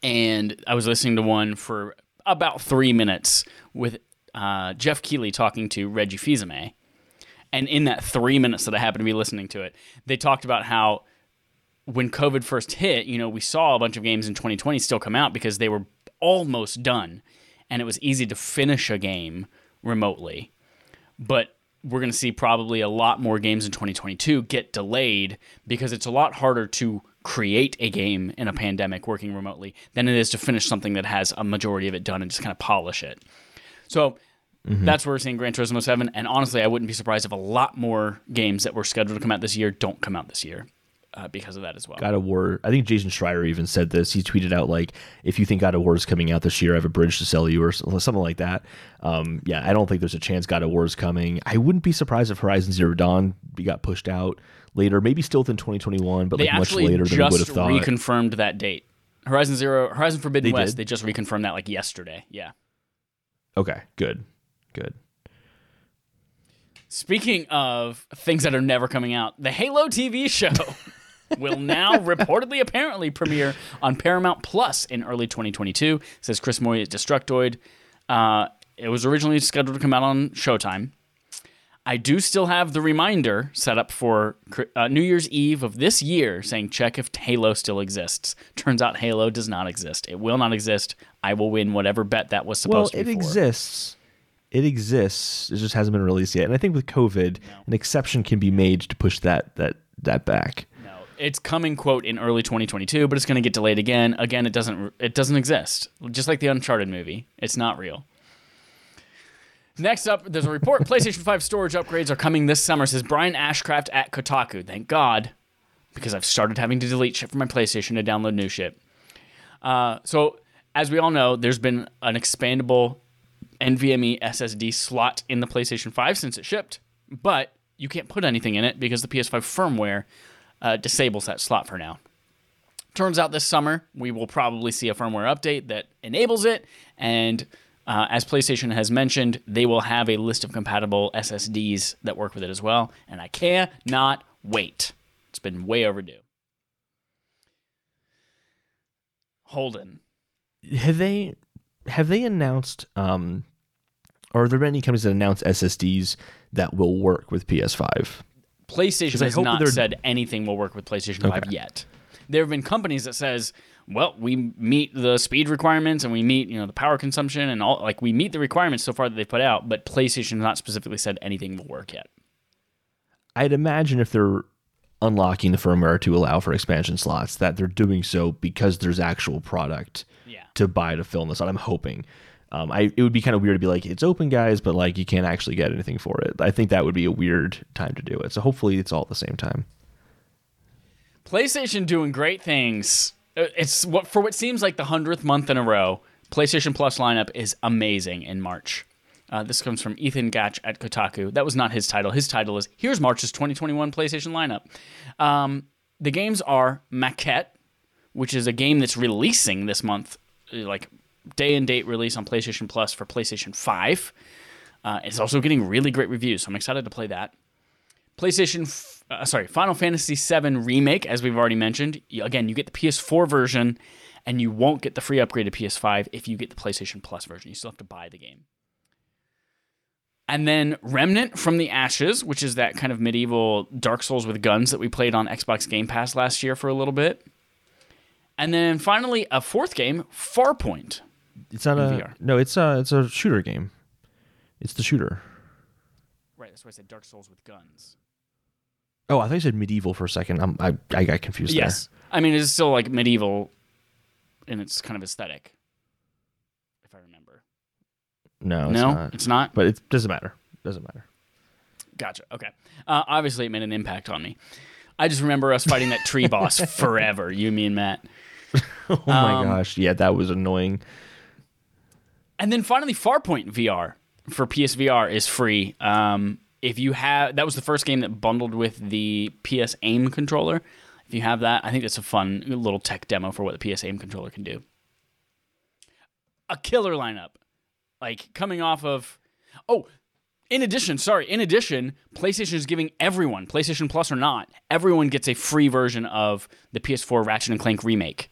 and I was listening to one for about three minutes with uh, Geoff Keighley talking to Reggie Fils-Aimé. And in that three minutes that I happened to be listening to it, they talked about how when COVID first hit, you know, we saw a bunch of games in 2020 still come out because they were almost done and it was easy to finish a game remotely. But we're going to see probably a lot more games in 2022 get delayed because it's a lot harder to create a game in a pandemic working remotely than it is to finish something that has a majority of it done and just kind of polish it. So mm-hmm. that's where we're seeing Gran Turismo 7. And honestly, I wouldn't be surprised if a lot more games that were scheduled to come out this year don't come out this year uh, because of that as well. God of War. I think Jason Schreier even said this. He tweeted out like, "If you think God of War is coming out this year, I have a bridge to sell you," or something like that. Um, yeah, I don't think there's a chance God of War is coming. I wouldn't be surprised if Horizon Zero Dawn got pushed out later, maybe still within 2021, but they like much later than we would have thought. reconfirmed that date. Horizon Zero, Horizon Forbidden They West, did? they just reconfirmed that like yesterday. Yeah. okay, good, good. Speaking of things that are never coming out, the Halo TV show will now reportedly apparently premiere on Paramount Plus in early 2022, says Chris Moy at Destructoid. Uh, it was originally scheduled to come out on Showtime. I do still have the reminder set up for uh, New Year's Eve of this year saying check if Halo still exists. Turns out Halo does not exist. It will not exist. I will win whatever bet that was Well, supposed to it be for. exists. It exists. It just hasn't been released yet. And I think with COVID, an exception can be made to push that that that back. It's coming quote in early 2022, but it's going to get delayed again. Again, it doesn't it doesn't exist. Just like the Uncharted movie, it's not real. Next up, there's a report: PlayStation 5 storage upgrades are coming this summer. Says Brian Ashcraft at Kotaku. Thank God, because I've started having to delete shit from my PlayStation to download new shit. Uh, so, as we all know, there's been an expandable NVMe SSD slot in the PlayStation 5 since it shipped, but you can't put anything in it because the PS5 firmware uh, disables that slot for now. Turns out this summer we will probably see a firmware update that enables it, and uh, as PlayStation has mentioned, they will have a list of compatible SSDs that work with it as well, and I cannot wait. It's been way overdue. Holden. Have they have they announced um are there any companies that announce SSDs that will work with PS5? PlayStation has not they're- said anything will work with PlayStation 5 yet. there have been companies that says, well, we meet the speed requirements and we meet, you know, the power consumption and all like we meet the requirements so far that they've put out, but PlayStation has not specifically said anything will work yet. I'd imagine if they're unlocking the firmware to allow for expansion slots, that they're doing so because there's actual product Yeah. to buy to fill in this out. I'm hoping. Um, I it would be kind of weird to be like it's open, guys, but like you can't actually get anything for it. I think that would be a weird time to do it. So hopefully it's all at the same time. PlayStation doing great things. Uh, It's what for what seems like the hundredth month in a row. PlayStation Plus lineup is amazing in March. Uh, this comes from Ethan Gach at Kotaku. That was not his title. His title is "Here's March's 2021 PlayStation lineup." Um, the games are Maquette, which is a game that's releasing this month, uh, like day and date release on PlayStation Plus for PlayStation 5. Uh, it's also getting really great reviews, so I'm excited to play that. PlayStation, f- uh, sorry, Final Fantasy VII Remake, as we've already mentioned. Again, you get the PS4 version, and you won't get the free upgrade to PS5 if you get the PlayStation Plus version. You still have to buy the game. And then Remnant from the Ashes, which is that kind of medieval Dark Souls with guns that we played on Xbox Game Pass last year for a little bit. And then finally, a fourth game, Farpoint. It's not a VR. no. It's a it's a shooter game. It's the shooter. Right, that's why I said Dark Souls with guns. Oh, I thought you said medieval for a second. I'm, I I got confused Yes. I mean, it's still like medieval in its kind of aesthetic, if I remember. No, it's no, not. it's not. But it doesn't matter. Doesn't matter. Gotcha. Okay. Uh, obviously, it made an impact on me. I just remember us fighting that tree boss forever, you, me, and Matt. Oh my Um, gosh, yeah, that was annoying. And then finally, Farpoint VR for PSVR is free. Um, if you have, that was the first game that bundled with the PS Aim controller. If you have that, I think that's a fun little tech demo for what the PS Aim controller can do. A killer lineup, like coming off of, oh, in addition, sorry, in addition, PlayStation is giving everyone, PlayStation Plus or not, everyone gets a free version of the PS4 Ratchet and Clank remake.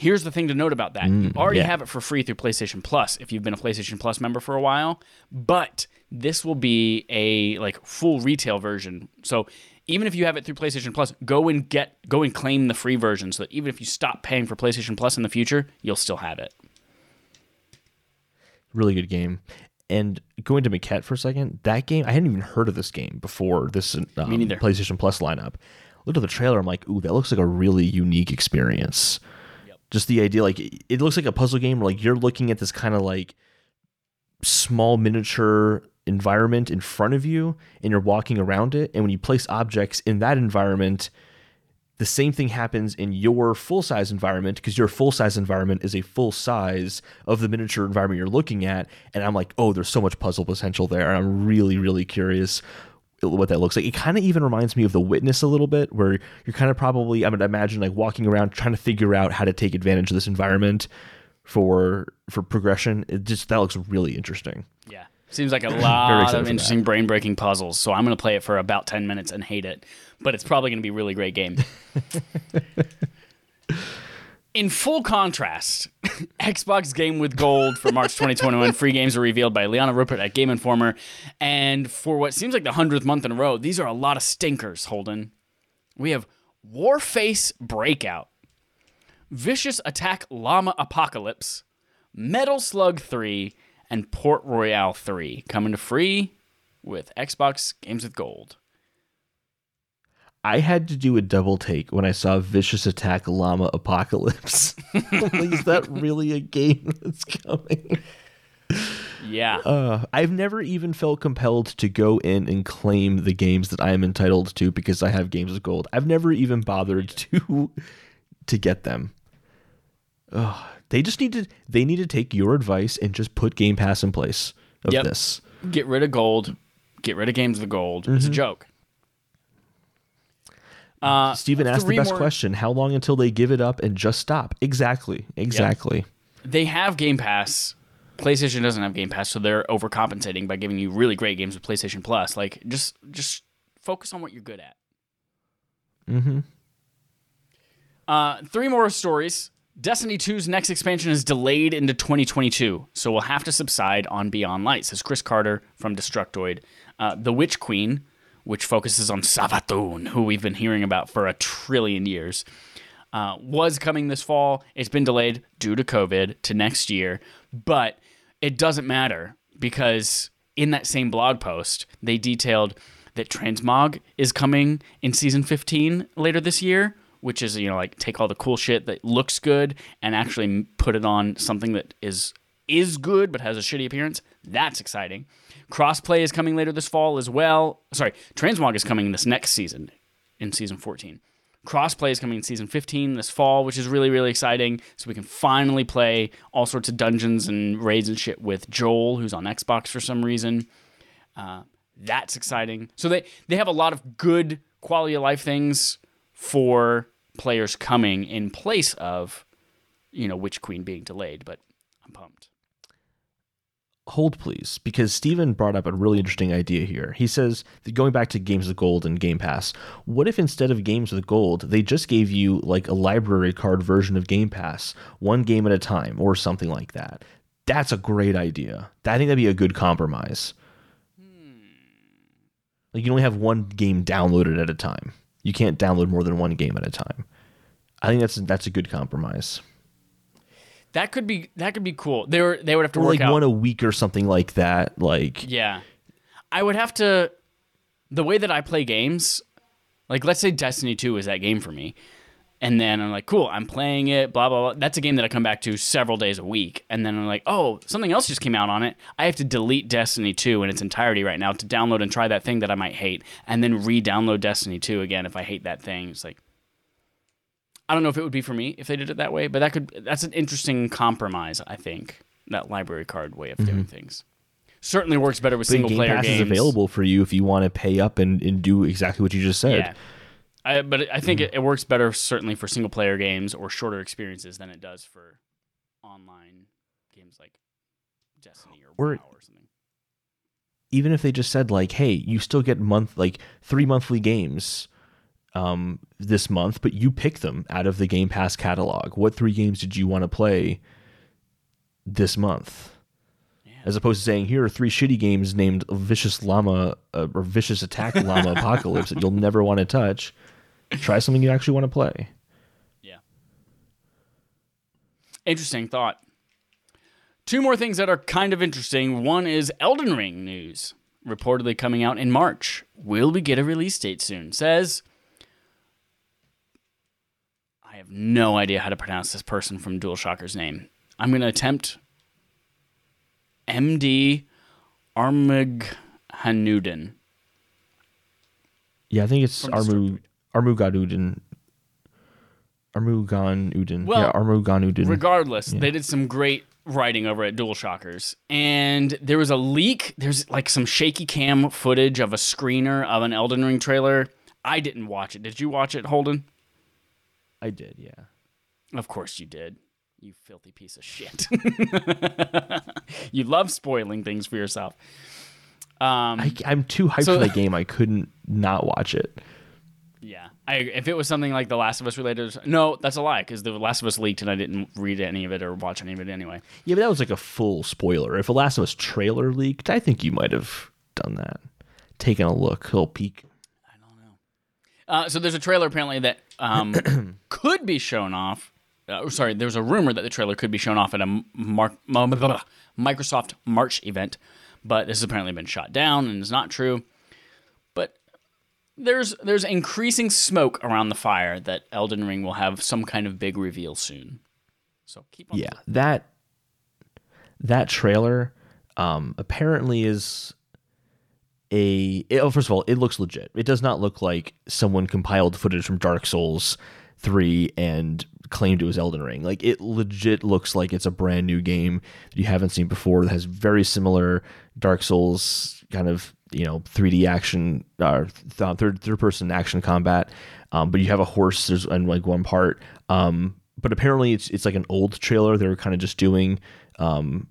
Here's the thing to note about that. you already yeah. have it for free through PlayStation Plus if you've been a PlayStation Plus member for a while, but this will be a like full retail version. So even if you have it through PlayStation Plus, go and get go and claim the free version so that even if you stop paying for PlayStation Plus in the future, you'll still have it. Really good game. And going to Maquette for a second, that game I hadn't even heard of this game before this um. PlayStation Plus lineup. Looked at the trailer, I'm like, ooh, that looks like a really unique experience. Just the idea, like it looks like a puzzle game. Where, like you're looking at this kind of like small miniature environment in front of you, and you're walking around it. And when you place objects in that environment, the same thing happens in your full size environment because your full size environment is a full size of the miniature environment you're looking at. And I'm like, oh, there's so much puzzle potential there. And I'm really, really curious what that looks like. It kind of even reminds me of The Witness a little bit, where you're kind of probably, I would imagine, like walking around trying to figure out how to take advantage of this environment for for progression. It just that looks really interesting. Yeah. Seems like a lot of interesting brain breaking puzzles. So I'm going to play it for about 10 minutes and hate it. But it's probably going to be a really great game. In full contrast, Xbox Game with Gold for March 2021 free games are revealed by Liana Ruppert at Game Informer. And for what seems like the 100th month in a row, these are a lot of stinkers, Holden. We have Warface Breakout, Vicious Attack Llama Apocalypse, Metal Slug 3, and Port Royale 3 coming to free with Xbox Games with Gold. I had to do a double take when I saw Vicious Attack Llama Apocalypse. Is that really a game that's coming? Yeah. Uh, I've never even felt compelled to go in and claim the games that I am entitled to because I have games of gold. I've never even bothered to to get them. Ugh, they just need to they need to take your advice and just put Game Pass in place of Yep. this. Get rid of gold. Get rid of Games of Gold. It's a joke. Uh, Steven asked the best more- question. How long until they give it up and just stop? Exactly. Exactly. They have Game Pass. PlayStation doesn't have Game Pass, so they're overcompensating by giving you really great games with PlayStation Plus. Like, just just focus on what you're good at. Mm-hmm. Uh, three more stories. Destiny 2's next expansion is delayed into 2022, so we'll have to subside on Beyond Light, says Chris Carter from Destructoid. Uh, the Witch Queen which focuses on Savathun, who we've been hearing about for a trillion years, uh, was coming this fall. It's been delayed due to COVID to next year, but it doesn't matter because in that same blog post, they detailed that Transmog is coming in season 15 later this year, which is, you know, like take all the cool shit that looks good and actually put it on something that is is good but has a shitty appearance. That's exciting. Crossplay is coming later this fall as well. Sorry, Transmog is coming this next season in season 14. Crossplay is coming in season 15 this fall, which is really, really exciting. So we can finally play all sorts of dungeons and raids and shit with Joel, who's on Xbox for some reason. Uh, that's exciting. So they, they have a lot of good quality of life things for players coming in place of, you know, Witch Queen being delayed, but I'm pumped hold please because Steven brought up a really interesting idea here. He says going back to games with gold and Game Pass, what if instead of games with gold, they just gave you like a library card version of Game Pass, one game at a time or something like that? That's a great idea. I think that'd be a good compromise. Hmm. Like you only have one game downloaded at a time. You can't download more than one game at a time. I think that's that's a good compromise. That could be that could be cool. They were they would have to or work like out one a week or something like that. Like Yeah. I would have to the way that I play games, like let's say Destiny 2 is that game for me. And then I'm like, cool, I'm playing it, blah, blah, blah. That's a game that I come back to several days a week. And then I'm like, oh, something else just came out on it. I have to delete Destiny 2 in its entirety right now to download and try that thing that I might hate, and then re download Destiny 2 again if I hate that thing. It's like, I don't know if it would be for me if they did it that way, but that could that's an interesting compromise, I think. That library card way of doing things. Certainly works better with Mm-hmm. But single Game player Pass games. is available for you if you want to pay up and, and do exactly what you just said. Yeah. I, but I think it, it works better certainly for single player games or shorter experiences than it does for online games like Destiny or, Or- WoW or something. Even if they just said like, hey, you still get month like three monthly games um, this month, but you pick them out of the Game Pass catalog. What three games did you want to play this month? Yeah. As opposed to saying, here are three shitty games named Vicious Llama uh, or Vicious Attack Llama Apocalypse that you'll never want to touch. Try something you actually want to play. Yeah. Interesting thought. Two more things that are kind of interesting. One is Elden Ring news, reportedly coming out in March. Will we get a release date soon? Says. I have no idea how to pronounce this person from DualShocker's name. I'm going to attempt MD Armaghanudin. Yeah, I think it's From Armu Armugadudin. Armugan Udin. Well, yeah, Armugan Udin. Regardless, they did some great writing over at DualShockers, and there was a leak. There's like some shaky cam footage of a screener of an Elden Ring trailer. I didn't watch it. Did you watch it, Holden? I did, yeah. Of course you did. You filthy piece of shit. you love spoiling things for yourself. Um, I, I'm too hyped So- for that game. I couldn't not watch it. yeah. I, if it was something like The Last of Us related, no, that's a lie because The Last of Us leaked and I didn't read any of it or watch any of it anyway. Yeah, but that was like a full spoiler. If The Last of Us trailer leaked, I think you might have done that. Taken a look, a little peek. I don't know. Uh, so there's a trailer apparently that um, could be shown off. Uh, sorry, there's a rumor that the trailer could be shown off at a Mar- Microsoft March event, but this has apparently been shot down and is not true. But there's there's increasing smoke around the fire that Elden Ring will have some kind of big reveal soon. So keep on. Yeah, that that trailer um, apparently is a. it- oh, first of all, it looks legit. It does not look like someone compiled footage from Dark Souls three and claimed it was Elden Ring. Like it legit looks like it's a brand new game that you haven't seen before. That has very similar Dark Souls kind of you know 3D action or th- third third person action combat. Um, but you have a horse there's and like one part. Um, but apparently it's it's like an old trailer they were kind of just doing um,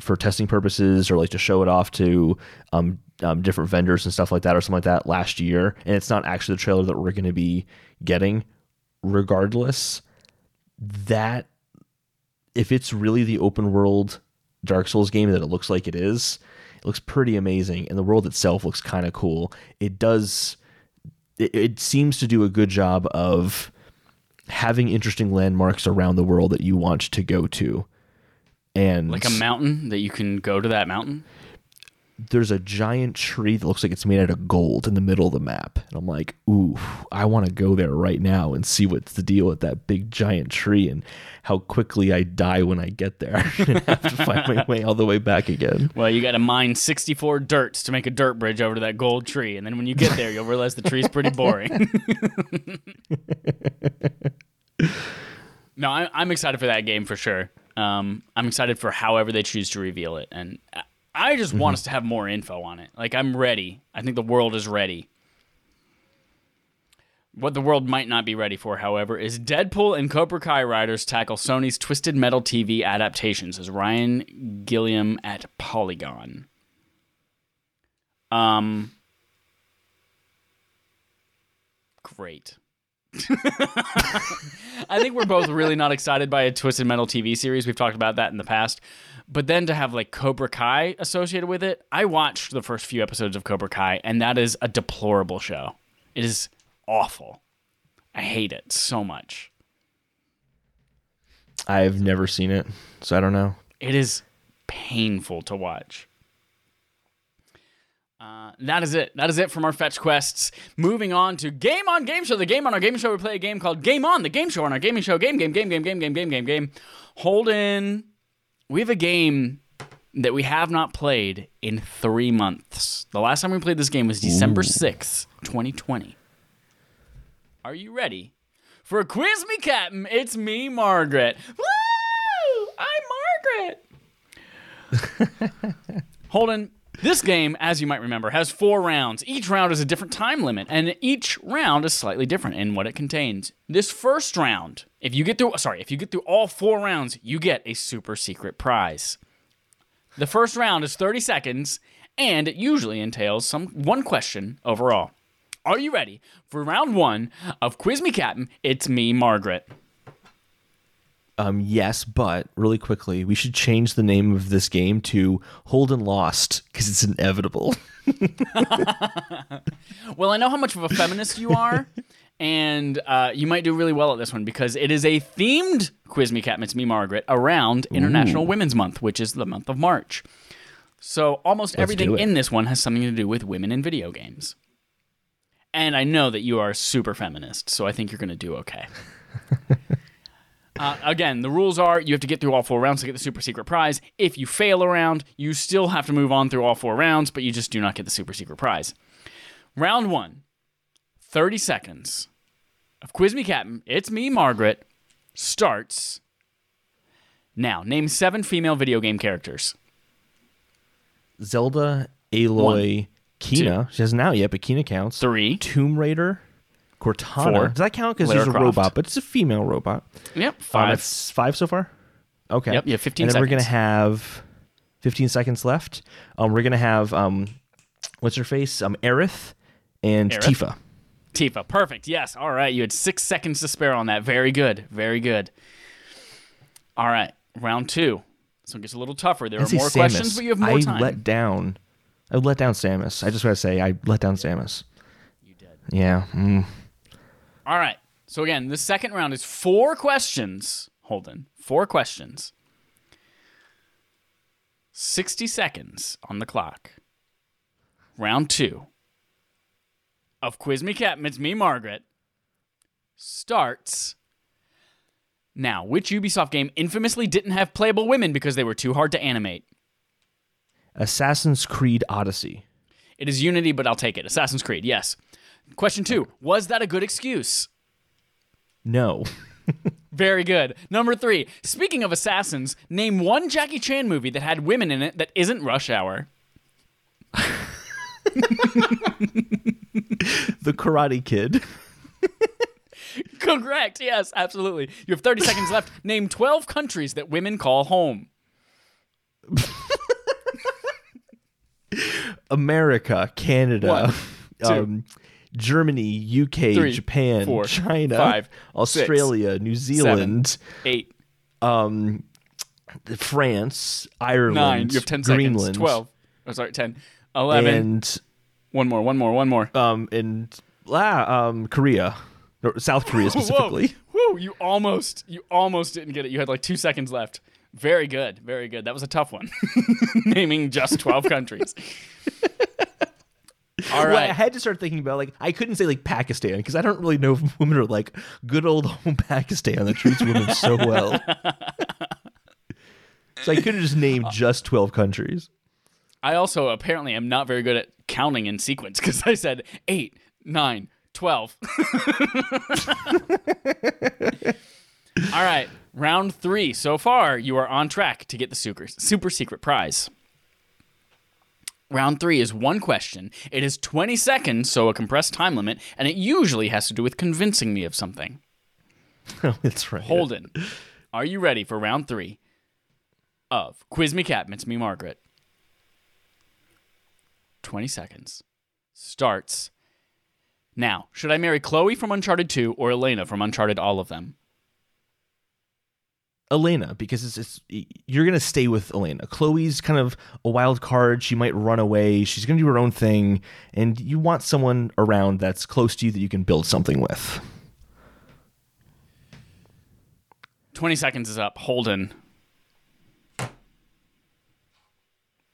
for testing purposes or like to show it off to um, um, different vendors and stuff like that or something like that last year. And it's not actually the trailer that we're going to be getting. Regardless, that if it's really the open world Dark Souls game that it looks like it is, It looks pretty amazing, and the world itself looks kind of cool. It does. It, it seems to do a good job of having interesting landmarks around the world that you want to go to. And Like a mountain that you can go to that mountain. There's a giant tree that looks like it's made out of gold in the middle of the map. And I'm like, ooh, I want to go there right now and see what's the deal with that big giant tree and how quickly I die when I get there and have to find my way all the way back again. Well, you got to mine 64 dirts to make a dirt bridge over to that gold tree, and then when you get there, you'll realize the tree's pretty boring. no, I, I'm excited for that game for sure. Um, I'm excited for however they choose to reveal it, and I- just want us to have more info on it. Like I'm ready. I think the world is ready. What the world might not be ready for, however, is Deadpool and Cobra Kai writers tackle Sony's Twisted Metal TV adaptations as Ryan Gilliam at Polygon. Um great. I think we're both really not excited by a Twisted Metal TV series. We've talked about that in the past. But then to have like Cobra Kai associated with it, I watched the first few episodes of Cobra Kai, and that is a deplorable show. It is awful. I hate it so much. I've never seen it, so I don't know. It is painful to watch. Uh, that is it. That is it from our fetch quests. Moving on to Game On Game Show. The game on our game show, we play a game called Game On, the game show on our gaming show. Game, game, game, game, game, game, game, game, game. Holden, we have a game that we have not played in three months. The last time we played this game was December 6th, 2020. Are you ready for a Quiz Me Captain? It's me, Margaret. Woo! I'm Margaret. Holden, this game, as you might remember, has four rounds. Each round is a different time limit, and each round is slightly different in what it contains. This first round, if you get through, sorry, if you get through all four rounds, you get a super secret prize. The first round is 30 seconds, and it usually entails some one question overall. Are you ready for round one of Quiz Me Captain? It's me, Margaret. Um, yes, but really quickly, we should change the name of this game to Holden Lost because it's inevitable. Well, I know how much of a feminist you are, and uh, you might do really well at this one because it is a themed Quiz Me Captain, It's Me, Margaret around International Women's Month, which is the month of March. So almost everything do it. in this one has something to do with women in video games. And I know that you are super feminist, so I think you're going to do okay. Uh, again, the rules are you have to get through all four rounds to get the super secret prize. If you fail a round, you still have to move on through all four rounds, but you just do not get the super secret prize. Round one 30 seconds of Quiz Me Captain. It's me, Margaret. Starts now. Name seven female video game characters. Zelda, Aloy, Kena. She hasn't out yet, but Kena counts. Three. Tomb Raider, Cortana. Four. Does that count because there's a Croft. robot, but it's a female robot? Yep. Um, Five. that's five so far. Okay. Yep, you have 15 and then we're gonna have 15 seconds left. Um, we're gonna have um, what's her face? Um, Aerith and Aerith? Tifa. Tifa. Perfect. Yes. All right. You had six seconds to spare on that. Very good. Very good. All right. Round two. This one gets a little tougher. There are I'd say more Samus. questions, but you have more I time. let down. I let down Samus. I just want to say I let down Samus. You did. Yeah. Mm. All right. So again, the second round is four questions. Holden, four questions. 60 seconds on the clock. Round two of Quiz Me Captain, it's me, Margaret, starts now. Which Ubisoft game infamously didn't have playable women because they were too hard to animate? Assassin's Creed Odyssey. It is Unity, but I'll take it. Assassin's Creed, yes. Question two Was that a good excuse? No. Very good. Number three. Speaking of assassins, name one Jackie Chan movie that had women in it that isn't Rush Hour. the Karate Kid. Correct. Yes, absolutely. You have 30 seconds left. Name 12 countries that women call home. America, Canada, um, Germany, UK, three, Japan, four, China, five, Australia, New Zealand, Eight, um, France, Ireland, nine. You have 10 Greenland, seconds. 12, Oh, sorry, 10. 11. and one more, one more, one more. um and ah, um Korea, or South Korea specifically. Whoa. Woo, you almost, you almost didn't get it. You had like two seconds left. Very good, very good. That was a tough one. Naming just 12 countries. All Well, I had to start thinking about like I couldn't say like Pakistan because I don't really know if women are like good old home Pakistan that treats women so well. so I could have just named uh, just twelve countries. I also apparently am not very good at counting in sequence because I said eight, nine, 12. All right, round three. So far, you are on track to get the super, super secret prize. Round three is one question. It is 20 seconds, so a compressed time limit, and it usually has to do with convincing me of something. Oh, that's right. Holden, are you ready for round three of Quiz Me Captain? It's me, Margaret. 20 seconds. Starts now. Should I marry Chloe from Uncharted 2 or Elena from Uncharted All of Them? Elena because it's, it's you're gonna stay with Elena. Chloe's kind of a wild card. She might run away. She's gonna do her own thing, and you want someone around that's close to you that you can build something with. 20 seconds is up. Holden.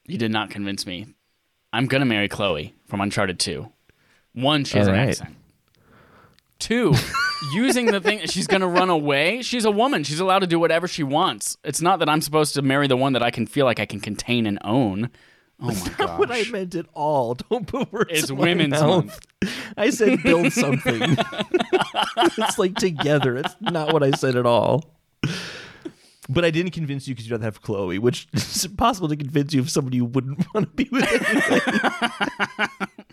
You did not convince me. I'm going to marry Chloe from Uncharted 2. One, she has All an right. accent. Two, using the thing, she's going to run away. She's a woman. She's allowed to do whatever she wants. It's not that I'm supposed to marry the one that I can feel like I can contain and own. Oh my gosh. What I meant at all. Don't put words. It's in my Women's mouth. Month. I said build something. it's like together. It's not what I said at all. But I didn't convince you because you don't have Chloe, which is impossible to convince you of somebody you wouldn't want to be with. Anyway.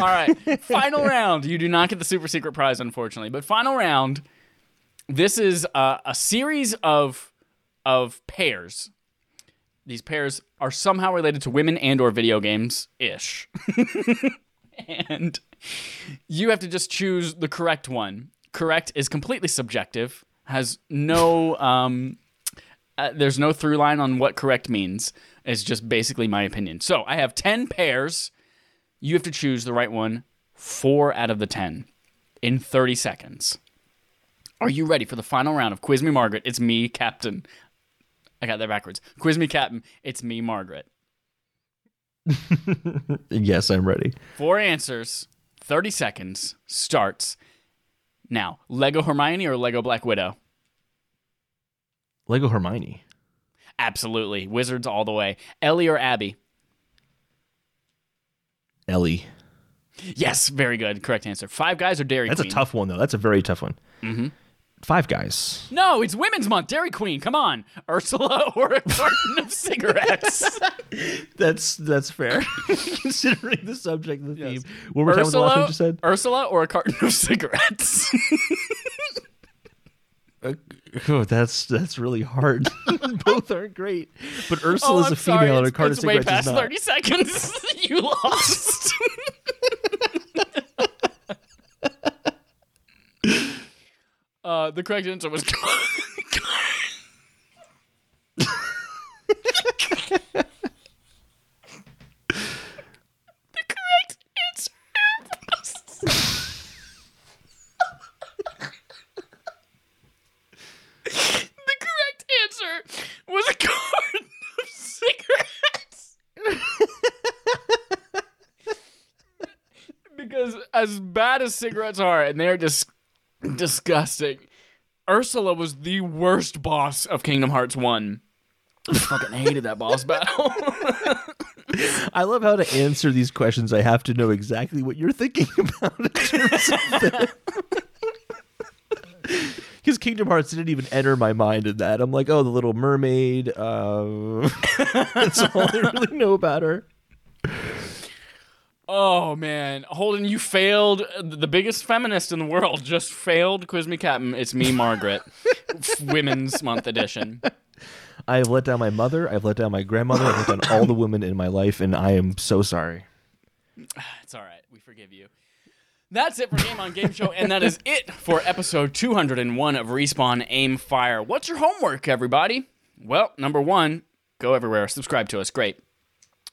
All right, final round. You do not get the super secret prize, unfortunately. But final round. This is a series of of pairs. These pairs are somehow related to women and or video games ish, and you have to just choose the correct one. Correct is completely subjective. Has no um, uh, there's no through line on what correct means. It's just basically my opinion. So I have ten pairs. You have to choose the right one four out of the 10 in 30 seconds. Are you ready for the final round of Quiz Me Margaret? It's me, Captain. I got that backwards. Quiz Me Captain. It's me, Margaret. yes, I'm ready. Four answers, 30 seconds, starts now. Lego Hermione or Lego Black Widow? Lego Hermione. Absolutely. Wizards all the way. Ellie or Abby? Ellie. Yes, very good. Correct answer. Five Guys or Dairy queen. That's Queen? a tough one though. That's a very tough one. Mm-hmm. Five Guys. No, it's Women's Month. Dairy Queen. Come on. Ursula or a carton of cigarettes? That's that's fair, considering the subject of the theme. What were the last Ursula, one you said? Ursula or a carton of cigarettes? Oh, that's that's really hard. Both aren't great, but oh, is I'm a female sorry. and a It's, card it's of way past is not. 30 seconds. you lost. uh, the correct answer was. the correct answer was. The correct answer was a carton of cigarettes. because as bad as cigarettes are, and they're just disgusting, Ursula was the worst boss of Kingdom Hearts 1. I fucking hated that boss battle. I love how to answer these questions. I have to know exactly what you're thinking about Because Kingdom Hearts didn't even enter my mind in that. I'm like, oh, the Little Mermaid. Uh, that's all I really know about her. Oh man, Holden, you failed. The biggest feminist in the world just failed. Quiz me, Captain. It's me, Margaret. Women's Month edition. I have let down my mother. I've let down my grandmother. I've let down all the women in my life, and I am so sorry. It's all right. We forgive you. That's it for Game on Game Show, and that is it for episode 201 of Respawn Aim Fire. What's your homework, everybody? Well, number one, go everywhere, subscribe to us. Great.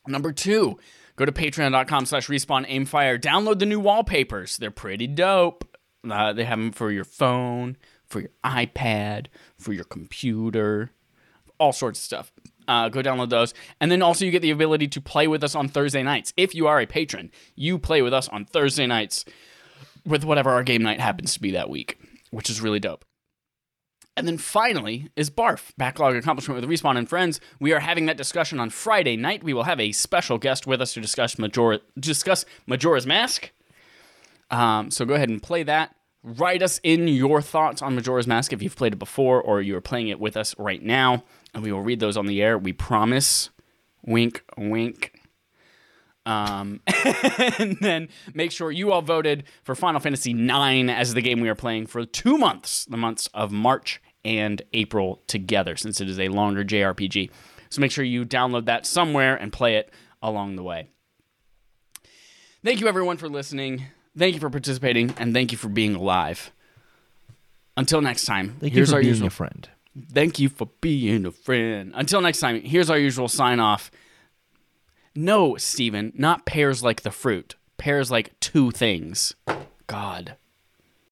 Number two, go to patreon.com slash respawn aimfire. Download the new wallpapers. They're pretty dope. Uh, they have them for your phone, for your iPad, for your computer, all sorts of stuff. Uh, go download those. And then also, you get the ability to play with us on Thursday nights. If you are a patron, you play with us on Thursday nights with whatever our game night happens to be that week, which is really dope. And then finally is Barf, Backlog Accomplishment with Respawn and Friends. We are having that discussion on Friday night. We will have a special guest with us to discuss Majora, discuss Majora's Mask. Um, so go ahead and play that. Write us in your thoughts on Majora's Mask if you've played it before or you're playing it with us right now, and we will read those on the air. We promise. Wink, wink. Um, and then make sure you all voted for Final Fantasy IX as the game we are playing for two months, the months of March and April together, since it is a longer JRPG. So make sure you download that somewhere and play it along the way. Thank you, everyone, for listening. Thank you for participating, and thank you for being alive. Until next time, Thank here's you for our being usual. a friend. Thank you for being a friend. Until next time, here's our usual sign off. No, Steven, not pears like the fruit. Pairs like two things. God.